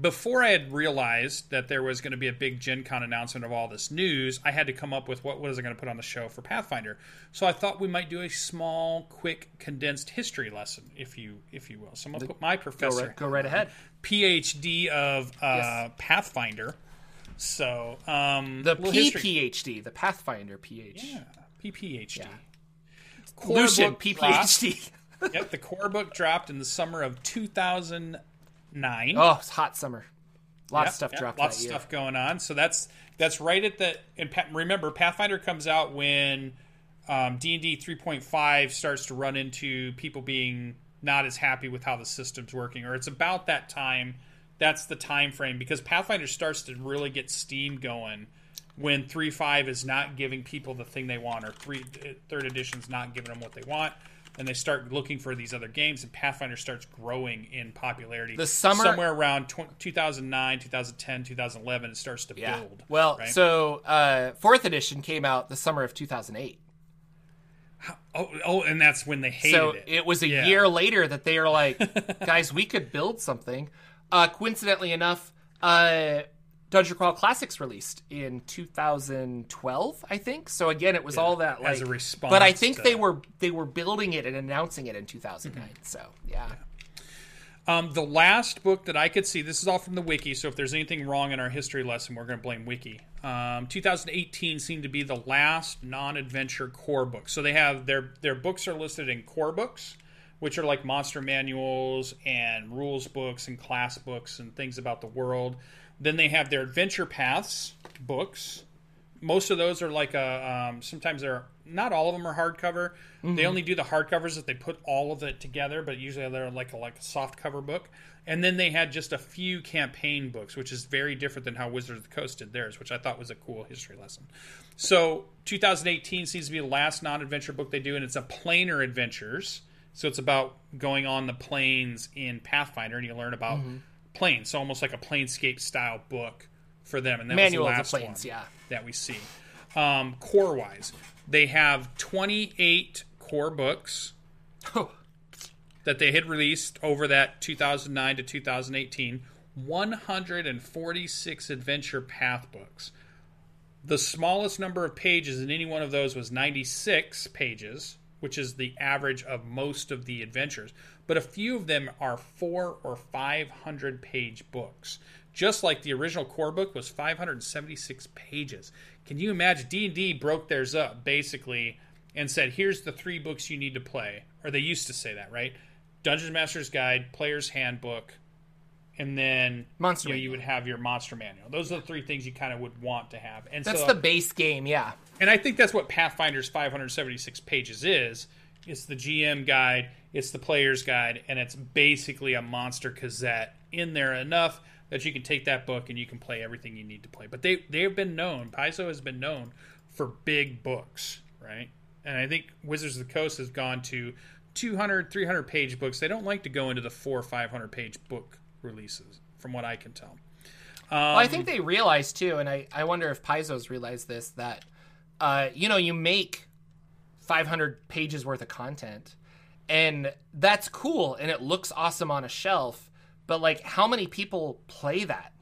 before I had realized that there was going to be a big Gen Con announcement of all this news, I had to come up with what was I going to put on the show for Pathfinder. So I thought we might do a small, quick, condensed history lesson, if you if you will. So I'm going to put my go professor, right, go right ahead. PhD of uh, Yes. Pathfinder. So um, The PPHD, the Pathfinder PH. yeah, PPHD. Yeah. Book. PPHD. yep, the core book dropped in the summer of 2009. oh, it's hot summer. Lots Yep, of stuff yep, dropped Lots of year. stuff going on. So that's that's right at the. And remember, Pathfinder comes out when um, D and D 3.5 starts to run into people being not as happy with how the system's working, or it's about that time. That's the time frame because Pathfinder starts to really get steam going when 3.5 is not giving people the thing they want, or three third edition's not giving them what they want. And they start looking for these other games, and Pathfinder starts growing in popularity. The summer- somewhere around tw- 2009, 2010, 2011, it starts to Yeah. build. Well, right? so uh, fourth edition came out the summer of 2008. oh, oh, and that's when they hated So it. it was a Yeah. year later that they are like, guys, we could build something. Uh, coincidentally enough, uh, Dungeon Crawl Classics released in 2012, I think. So again, it was all that like, as a response But I think to- they were they were building it and announcing it in 2009. Mm-hmm. So yeah, Um, the last book that I could see, this is all from the wiki, so if there's anything wrong in our history lesson, we're going to blame wiki. Um, 2018 seemed to be the last non-adventure core book. So they have their their books are listed in core books, which are like monster manuals and rules books and class books and things about the world. Then they have their adventure paths books. Most of those are like a. Um, sometimes they're not all of them are hardcover. They only do the hardcovers that they put all of it together, but usually they're like a, like a soft cover book. And then they had just a few campaign books, which is very different than how Wizards of the Coast did theirs, which I thought was a cool history lesson. So 2018 seems to be the last non-adventure book they do, and it's a planar adventures. So it's about going on the planes in Pathfinder, and you learn about planes. So almost like a planescape style book for them. And that Manual was the last Plains, one yeah. that we see. Um, core wise, they have 28 core books that they had released over that 2009 to 2018, 146 adventure path books. The smallest number of pages in any one of those was 96 pages, which is the average of most of the adventures. But a few of them are four or 500 page books. Just like the original core book was 576 pages. Can you imagine? D&D broke theirs up basically and said, here's the three books you need to play. Or they used to say that, right? Dungeon Master's Guide, Player's Handbook, and then Monster you, know, you would have your monster manual. Those are the three things you kind of would want to have. And that's so, the base game. Yeah, and I think that's what Pathfinder's 576 pages is. It's the GM guide, it's the player's guide, and it's basically a monster cassette in there enough that you can take that book and you can play everything you need to play. But they they have been known, Paizo has been known for big books, right? And I think Wizards of the Coast has gone to 200, 300 page books. They don't like to go into the four or 500 page book releases, from what I can tell. well, I think they realized too, and I I wonder if Paizo's realized this that uh, you know you make 500 pages worth of content, and that's cool, and it looks awesome on a shelf. But like, how many people play that?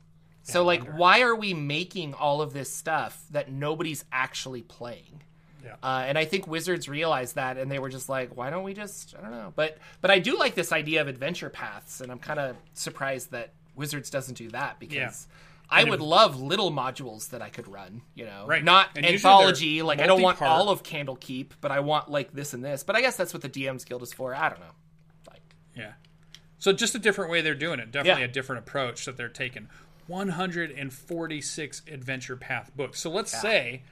So like, why are we making all of this stuff that nobody's actually playing? Yeah. Uh, and I think Wizards realized that, and they were just like, "Why don't we just? I don't know." But but I do like this idea of adventure paths, and I'm kind of surprised that Wizards doesn't do that because Yeah. I would love little modules that I could run. You know, Right. not And anthology. Like I don't want all of Candlekeep, but I want like this and this. But I guess that's what the DM's Guild is for. I don't know. Like, Yeah. So just a different way they're doing it. Definitely Yeah. a different approach that they're taking. 146 adventure path books. So let's say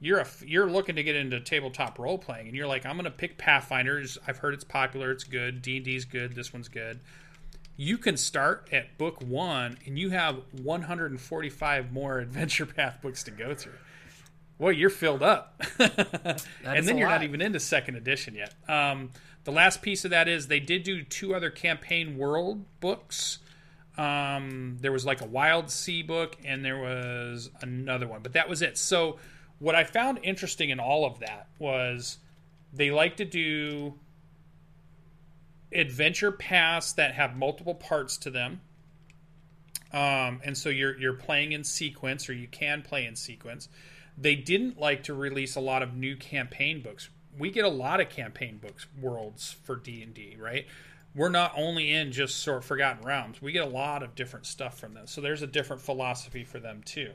you're a you're looking to get into tabletop role playing and you're like I'm going to pick Pathfinders. I've heard it's popular, it's good. D&D's good, this one's good. You can start at book 1 and you have 145 more adventure path books to go through. Well, you're filled up. and then you're lot. not even into second edition yet. Um, the last piece of that is they did do two other campaign world books. Um, there was like a Wild Sea book, and there was another one, but that was it. So, what I found interesting in all of that was they like to do adventure paths that have multiple parts to them. Um, and so you're you're playing in sequence, or you can play in sequence. They didn't like to release a lot of new campaign books. We get a lot of campaign books, worlds for D and D, right? We're not only in just sort of Forgotten Realms. We get a lot of different stuff from them. So there's a different philosophy for them too.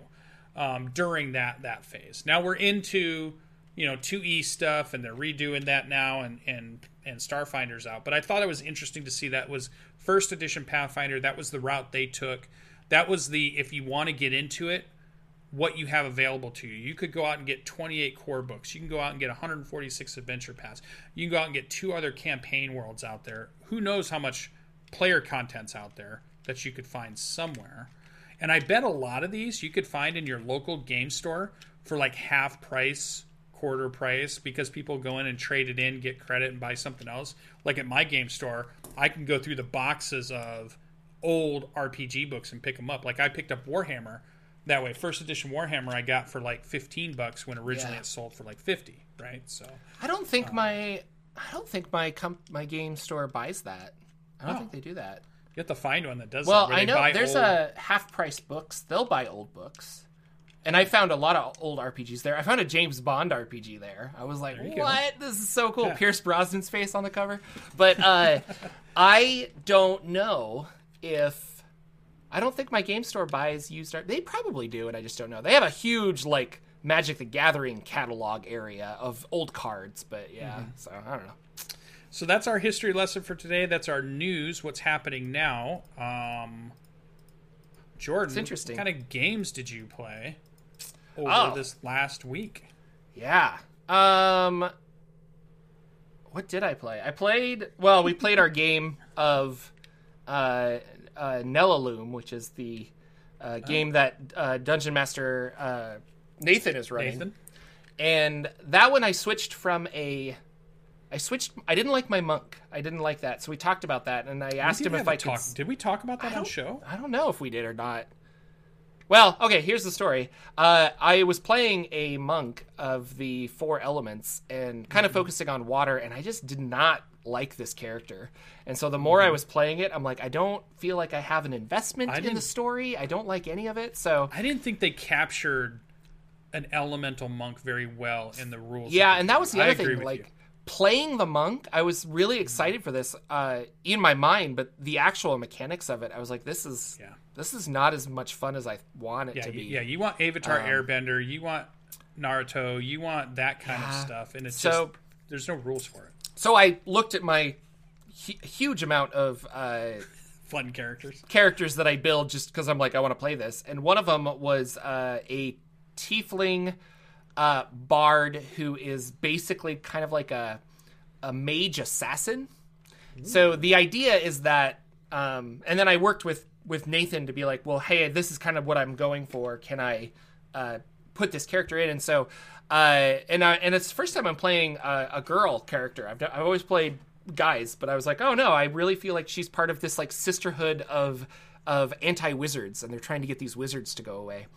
Um, during that that phase. Now we're into you know 2e stuff and they're redoing that now and and and starfinder's out. But i thought it was interesting to see that was first edition pathfinder. That was the route they took. That was the if you want to get into it what you have available to you. You could go out and get 28 core books. You can go out and get 146 adventure paths you can go out and get two other campaign worlds out there. Who knows how much player content's out there that you could find somewhere and I bet a lot of these you could find in your local game store for like half price, quarter price, because people go in and trade it in, get credit, and buy something else. Like at my game store, I can go through the boxes of old RPG books and pick them up. Like I picked up Warhammer that way. First edition Warhammer I got for like 15 bucks when originally Yeah. it sold for like 50, right? So I don't think um, my I don't think my comp- my game store buys that. I don't Oh. think they do that. You have to find one that does Well, that. I know there's old- a half price books. They'll buy old books. And I found a lot of old RPGs there. I found a James Bond RPG there. I was like, you go. "What? This is so cool." Yeah. Pierce Brosnan's face on the cover. But uh, I don't know if I don't think my game store buys used art. They probably do, and I just don't know. They have a huge like Magic the Gathering catalog area of old cards, but yeah. Mm-hmm. So I don't know. So that's our history lesson for today. That's our news. What's happening now? Um, Jordan, It's interesting. What kind of games did you play over Oh. this last week? Yeah. Um what did I play? I played well, we played our game of uh uh Nellalum, which is the uh, game that uh, Dungeon Master uh, Nathan is running. Nathan, And that one I switched from a I switched I didn't like my monk. I didn't like that. So we talked about that and I asked him if I I could talk. Did we talk about that on show? I don't know if we did or not. Well, okay, here's the story. Uh, I was playing a monk of the four elements and kind Mm-hmm. of focusing on water, and I just did not like this character. And so the more I Mm-hmm. was playing it, I'm like, I don't feel like I have an investment I in the story. I don't like any of it. So I didn't think they captured an elemental monk very well in the rules. yeah, and that was the. I other thing. Like you. Playing the monk, I was really excited for this uh, in my mind, but the actual mechanics of it, I was like, this is Yeah. this is not as much fun as I want it yeah, to be. yeah. You want Avatar Um, Airbender, you want Naruto, you want that kind of stuff, and it's So- just there's no rules for it. So I looked at my hu- huge amount of uh, Fun characters. characters that I build just because I'm like I want to play this, and one of them was uh, a tiefling uh, bard who is basically kind of like a a mage assassin. So the idea is that, um, and then I worked with with Nathan to be like, well, hey, this is kind of what I'm going for. Can I uh, put this character in? And so, uh, and I, and it's the first time I'm playing a, a girl character. I've I've always played guys, but I was like, oh no, I really feel like she's part of this like sisterhood of of anti wizards, and they're trying to get these wizards to go away.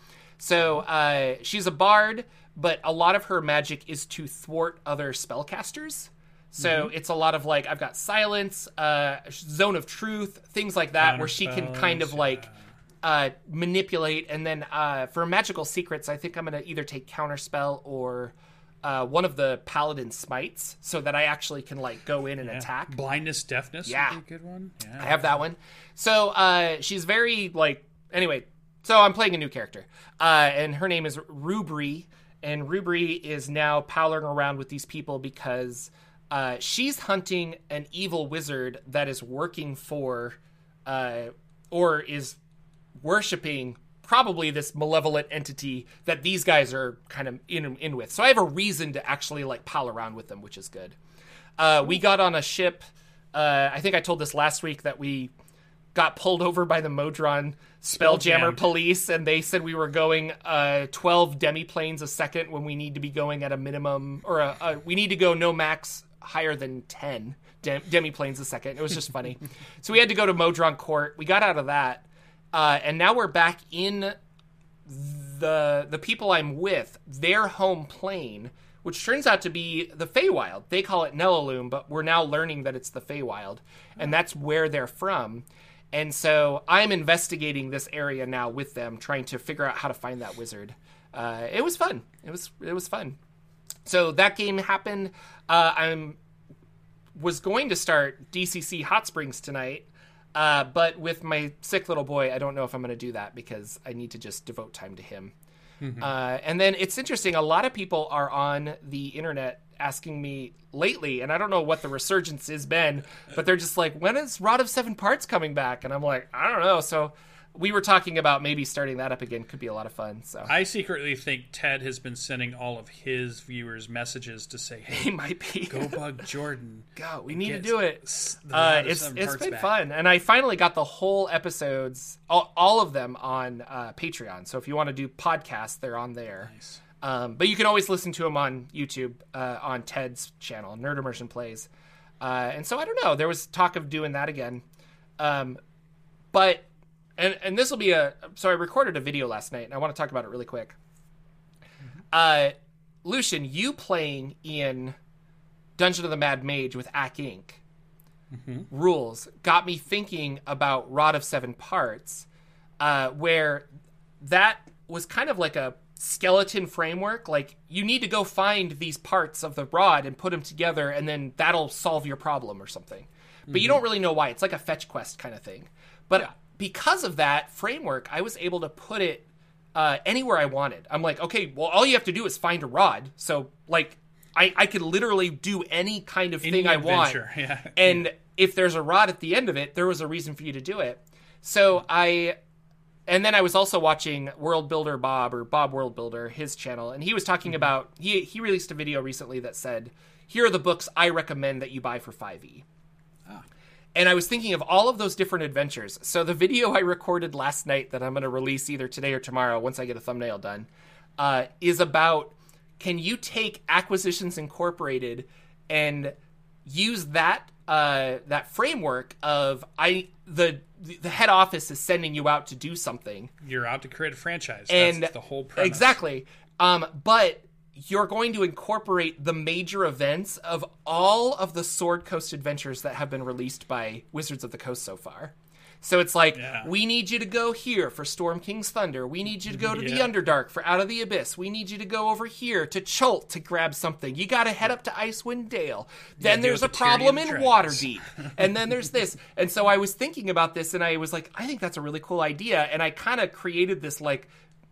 So uh, she's a bard, but a lot of her magic is to thwart other spellcasters. So it's a lot of like I've got silence, uh, zone of truth, things like that, where she can kind of Counterspells, like uh, manipulate. And then uh, for magical secrets, I think I'm gonna either take counterspell or uh, one of the paladin smites so that I actually can like go in and Yeah. attack. Blindness, deafness. Yeah. would be a good one. Yeah. I have that one. So uh, she's very like anyway. So I'm playing a new character, uh, and her name is Rubri, and Rubri is now powering around with these people because uh, she's hunting an evil wizard that is working for, uh, or is worshiping probably this malevolent entity that these guys are kind of in in with. So I have a reason to actually like pal around with them, which is good. Uh, we got on a ship. Uh, I think I told this last week that we got pulled over by the Modron Spelljammer police, and they said we were going uh, 12 demiplanes a second when we need to be going at a minimum, or a, a, we need to go no max higher than 10 dem- demiplanes a second. It was just funny. so we had to go to Modron Court. We got out of that, uh, and now we're back in the the people I'm with, their home plane, which turns out to be the Feywild. They call it Nellalum, but we're now learning that it's the Feywild, and that's where they're from. And so I'm investigating this area now with them, trying to figure out how to find that wizard. Uh, it was fun. It was it was fun. So that game happened. Uh, I'm was going to start DCC Hot Springs tonight, uh, but with my sick little boy, I don't know if I'm going to do that because I need to just devote time to him. Uh, and then it's interesting. A lot of people are on the internet asking me lately, and I don't know what the resurgence has been, but they're just like, "When is Rod of Seven Parts coming back?" And I'm like, "I don't know." So we were talking about maybe starting that up again. Could be a lot of fun. So I secretly think Ted has been sending all of his viewers messages to say, "Hey, he might be. go bug Jordan." Go. We need to do it. Uh, it's it's been back. fun, and I finally got the whole episodes, all, all of them on uh, Patreon. So if you want to do podcasts, they're on there. Nice. Um, but you can always listen to him on YouTube uh, on Ted's channel, Nerd Immersion Plays. Uh, and so I don't know. There was talk of doing that again, um, but and and this will be a. So I recorded a video last night, and I want to talk about it really quick. Uh, Lucien, you playing in Dungeon of the Mad Mage with Ack Inc. rules got me thinking about Rod of Seven Parts, uh, where that was kind of like a skeleton framework. Like you need to go find these parts of the rod and put them together, and then that'll solve your problem or something. But you don't really know why. It's like a fetch quest kind of thing. But because of that framework, I was able to put it uh, anywhere I wanted. I'm like, okay, well, all you have to do is find a rod. So like, I, I could literally do any kind of thing I want. adventure, yeah. And if there's a rod at the end of it, there was a reason for you to do it. So I, and then I was also watching World Builder Bob or Bob World Builder, his channel, and he was talking about he he released a video recently that said, "Here are the books I recommend that you buy for 5e." And I was thinking of all of those different adventures. So the video I recorded last night that I'm going to release either today or tomorrow once I get a thumbnail done uh, is about can you take Acquisitions Incorporated and use that uh, that framework of I the the head office is sending you out to do something You're out to create a franchise. and That's the whole premise. exactly um, but you're going to incorporate the major events of all of the sword coast adventures that have been released by wizards of the coast so far so it's like Yeah. we need you to go here for storm king's thunder. We need you to go to the underdark for out of the abyss. We need you to go over here to Chult to grab something. You got to head up to icewind dale. Then there's a with the tyranny problem in dragons. Waterdeep. And then there's this. And so i was thinking about this and i was like i think that's a really cool idea. And i kind of created this like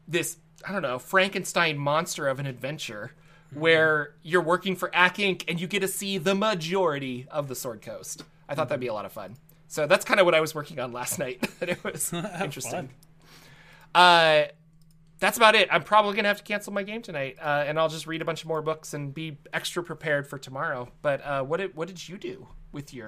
this i don't know frankenstein monster of an adventure where you're working for ack inc and you get to see the majority of the sword coast. I thought that'd be a lot of fun so that's kind of what i was working on last night it was interesting uh that's about it. I'm probably gonna have to cancel my game tonight, uh, and I'll just read a bunch of more books and be extra prepared for tomorrow. But uh, what did what did you do with your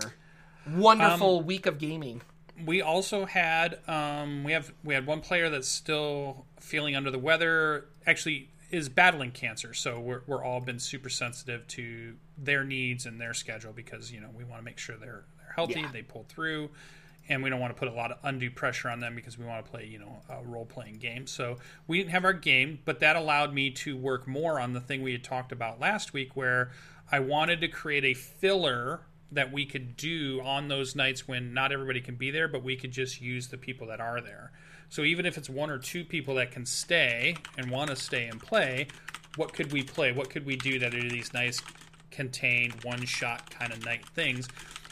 wonderful Um, week of gaming? we also had um, we have we had one player that's still feeling under the weather. Actually, is battling cancer, so we're we're all been super sensitive to their needs and their schedule because you know we want to make sure they're healthy, Yeah. they pull through, and we don't want to put a lot of undue pressure on them because we want to play you know a role playing game. So we didn't have our game, but that allowed me to work more on the thing we had talked about last week, where I wanted to create a filler that we could do on those nights when not everybody can be there, but we could just use the people that are there. So even if it's one or two people that can stay and want to stay and play, what could we play? What could we do that are these nice contained one shot kind of night things?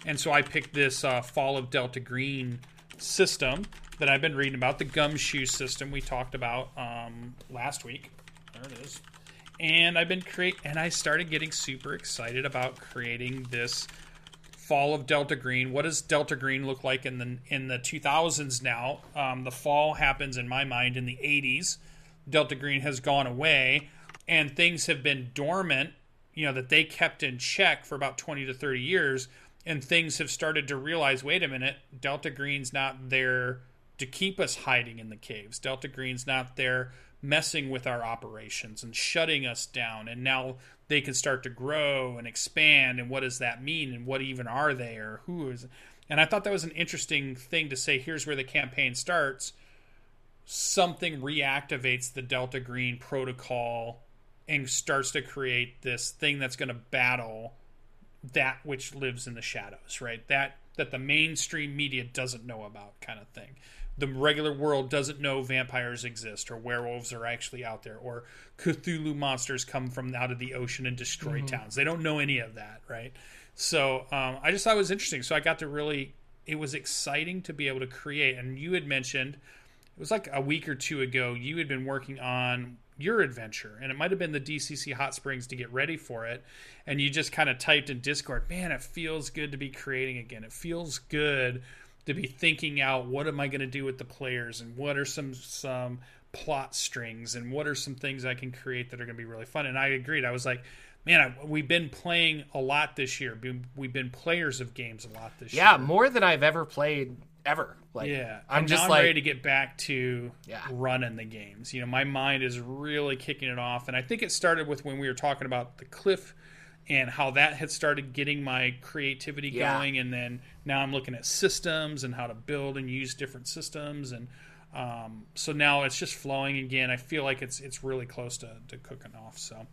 And so I picked this uh, Fall of Delta Green system that I've been reading about, the gumshoe system we talked about um, last week. There it is. And I've been create and I started getting super excited about creating this fall of Delta Green. What does Delta Green look like in the in the 2000s now? Um, the fall happens in my mind in the 80s. Delta Green has gone away, and things have been dormant. You know that they kept in check for about 20 to 30 years, and things have started to realize. Wait a minute, Delta Green's not there to keep us hiding in the caves. Delta Green's not there messing with our operations and shutting us down. And now they can start to grow and expand. And what does that mean? And what even are they or who is? And I thought that was an interesting thing to say. Here's where the campaign starts. Something reactivates the Delta Green protocol and starts to create this thing that's going to battle that which lives in the shadows, right? That that the mainstream media doesn't know about, kind of thing the regular world doesn't know vampires exist or werewolves are actually out there or Cthulhu monsters come from out of the ocean and destroy mm-hmm. towns. They don't know any of that, right? So um, I just thought it was interesting. So I got to really, it was exciting to be able to create. And you had mentioned, it was like a week or two ago, you had been working on your adventure and it might have been the DCC Hot Springs to get ready for it. And you just kind of typed in Discord, man, it feels good to be creating again. It feels good to be thinking out what am I going to do with the players and what are some some plot strings and what are some things I can create that are going to be really fun. And I agreed. I was like, man, I, we've been playing a lot this year. We've been players of games a lot this yeah, year. Yeah, more than I've ever played ever. Like, yeah, I'm just I'm like, ready to get back to yeah. running the games. You know, my mind is really kicking it off, and I think it started with when we were talking about the cliff and how that had started getting my creativity yeah. going and then now i'm looking at systems and how to build and use different systems and um, so now it's just flowing again i feel like it's it's really close to, to cooking off so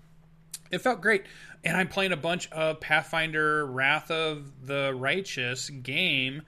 it felt great and i'm playing a bunch of pathfinder wrath of the righteous game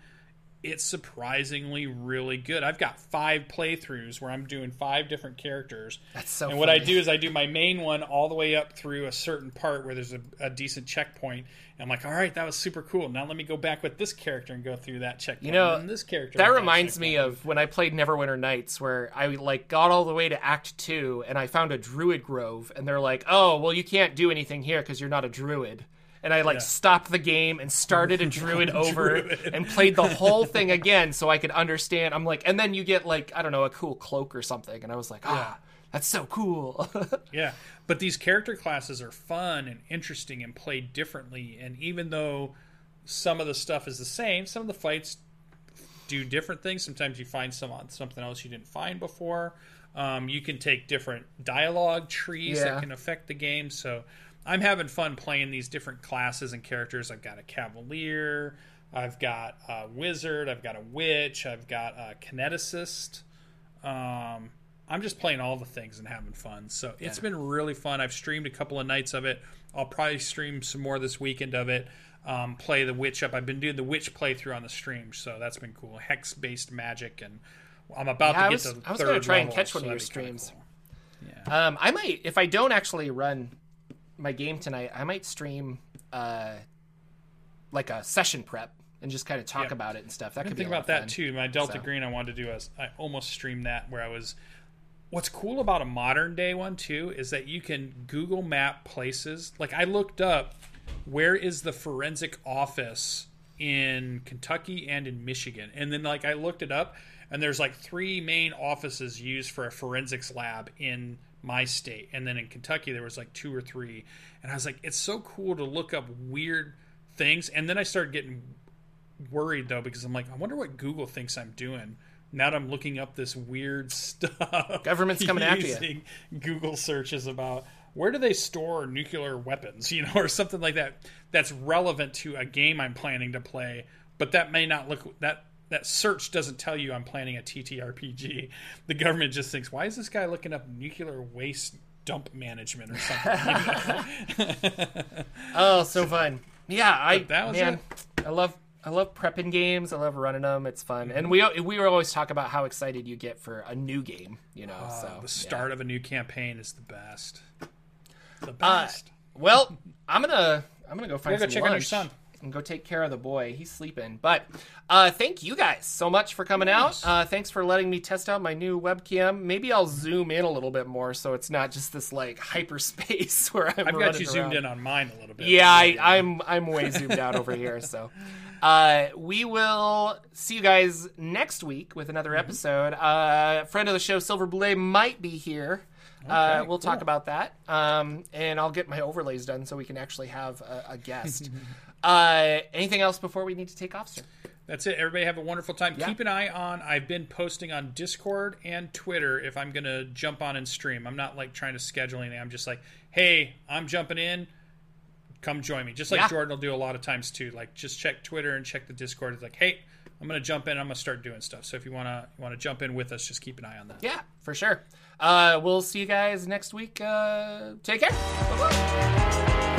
it's surprisingly really good. I've got five playthroughs where I'm doing five different characters. That's so. And funny. what I do is I do my main one all the way up through a certain part where there's a, a decent checkpoint. And I'm like, all right, that was super cool. Now let me go back with this character and go through that checkpoint. You know, and this character. That reminds me of when I played Neverwinter Nights, where I like got all the way to Act Two and I found a Druid Grove, and they're like, oh, well, you can't do anything here because you're not a Druid and I like yeah. stopped the game and started a druid over and played the whole thing again so I could understand. I'm like, and then you get like I don't know a cool cloak or something, and I was like, ah, yeah. that's so cool. yeah, but these character classes are fun and interesting and played differently, and even though some of the stuff is the same, some of the fights do different things. Sometimes you find some something else you didn't find before. Um, you can take different dialogue trees yeah. that can affect the game. So I'm having fun playing these different classes and characters. I've got a cavalier, I've got a wizard, I've got a witch, I've got a kineticist. Um, I'm just playing all the things and having fun. So yeah. it's been really fun. I've streamed a couple of nights of it. I'll probably stream some more this weekend of it. Um, play the witch up. I've been doing the witch playthrough on the stream, so that's been cool. Hex based magic, and I'm about yeah, to get was, to. I was going to try level, and catch one so of your streams. Cool. Yeah. Um, I might if I don't actually run my game tonight, I might stream uh, like a session prep and just kind of talk about it and stuff. That could be think about that too. My Delta so. Green, I wanted to do a, I almost streamed that where I was. What's cool about a modern day one too is that you can Google Map places. Like I looked up, where is the forensic office in Kentucky and in Michigan, and then like I looked it up, and there's like three main offices used for a forensics lab in my state. And then in Kentucky, there was like two or three. And I was like, it's so cool to look up weird things. And then I started getting worried though, because I'm like, I wonder what Google thinks I'm doing. Now that I'm looking up this weird stuff. Government's coming after you. Google searches about where do they store nuclear weapons, you know, or something like that that's relevant to a game I'm planning to play, but that may not look that that search doesn't tell you I'm planning a TTRPG. The government just thinks, why is this guy looking up nuclear waste dump management or something? oh, so fun! Yeah, I that man, it. I love I love prepping games. I love running them. It's fun, and we we always talk about how excited you get for a new game. You know, uh, so the start yeah. of a new campaign is the best. The best. Well, I'm gonna I'm gonna go find go some check on your lunch son. And go take care of the boy. He's sleeping. But uh, thank you guys so much for coming out. Uh, thanks for letting me test out my new webcam. Maybe I'll zoom in a little bit more so it's not just this like hyperspace where I'm. I've got you zoomed around. in on mine a little bit. Yeah, I, I'm I'm way zoomed out over here. So, uh, we will see you guys next week with another episode. Uh, friend of the show, Silver Belay, might be here. uh, we'll talk about that, um, and I'll get my overlays done so we can actually have a, a guest. uh, anything else before we need to take off, sir? That's it. Everybody have a wonderful time. Yeah. Keep an eye on. I've been posting on Discord and Twitter if I'm going to jump on and stream. I'm not like trying to schedule anything. I'm just like, hey, I'm jumping in. Come join me. Just like Yeah. Jorphdan will do a lot of times too. Like just check Twitter and check the Discord. It's like, hey, I'm going to jump in. I'm going to start doing stuff. So if you want to you want to jump in with us, just keep an eye on that. Yeah, for sure. Uh, we'll see you guys next week. Uh, take care. Bye-bye.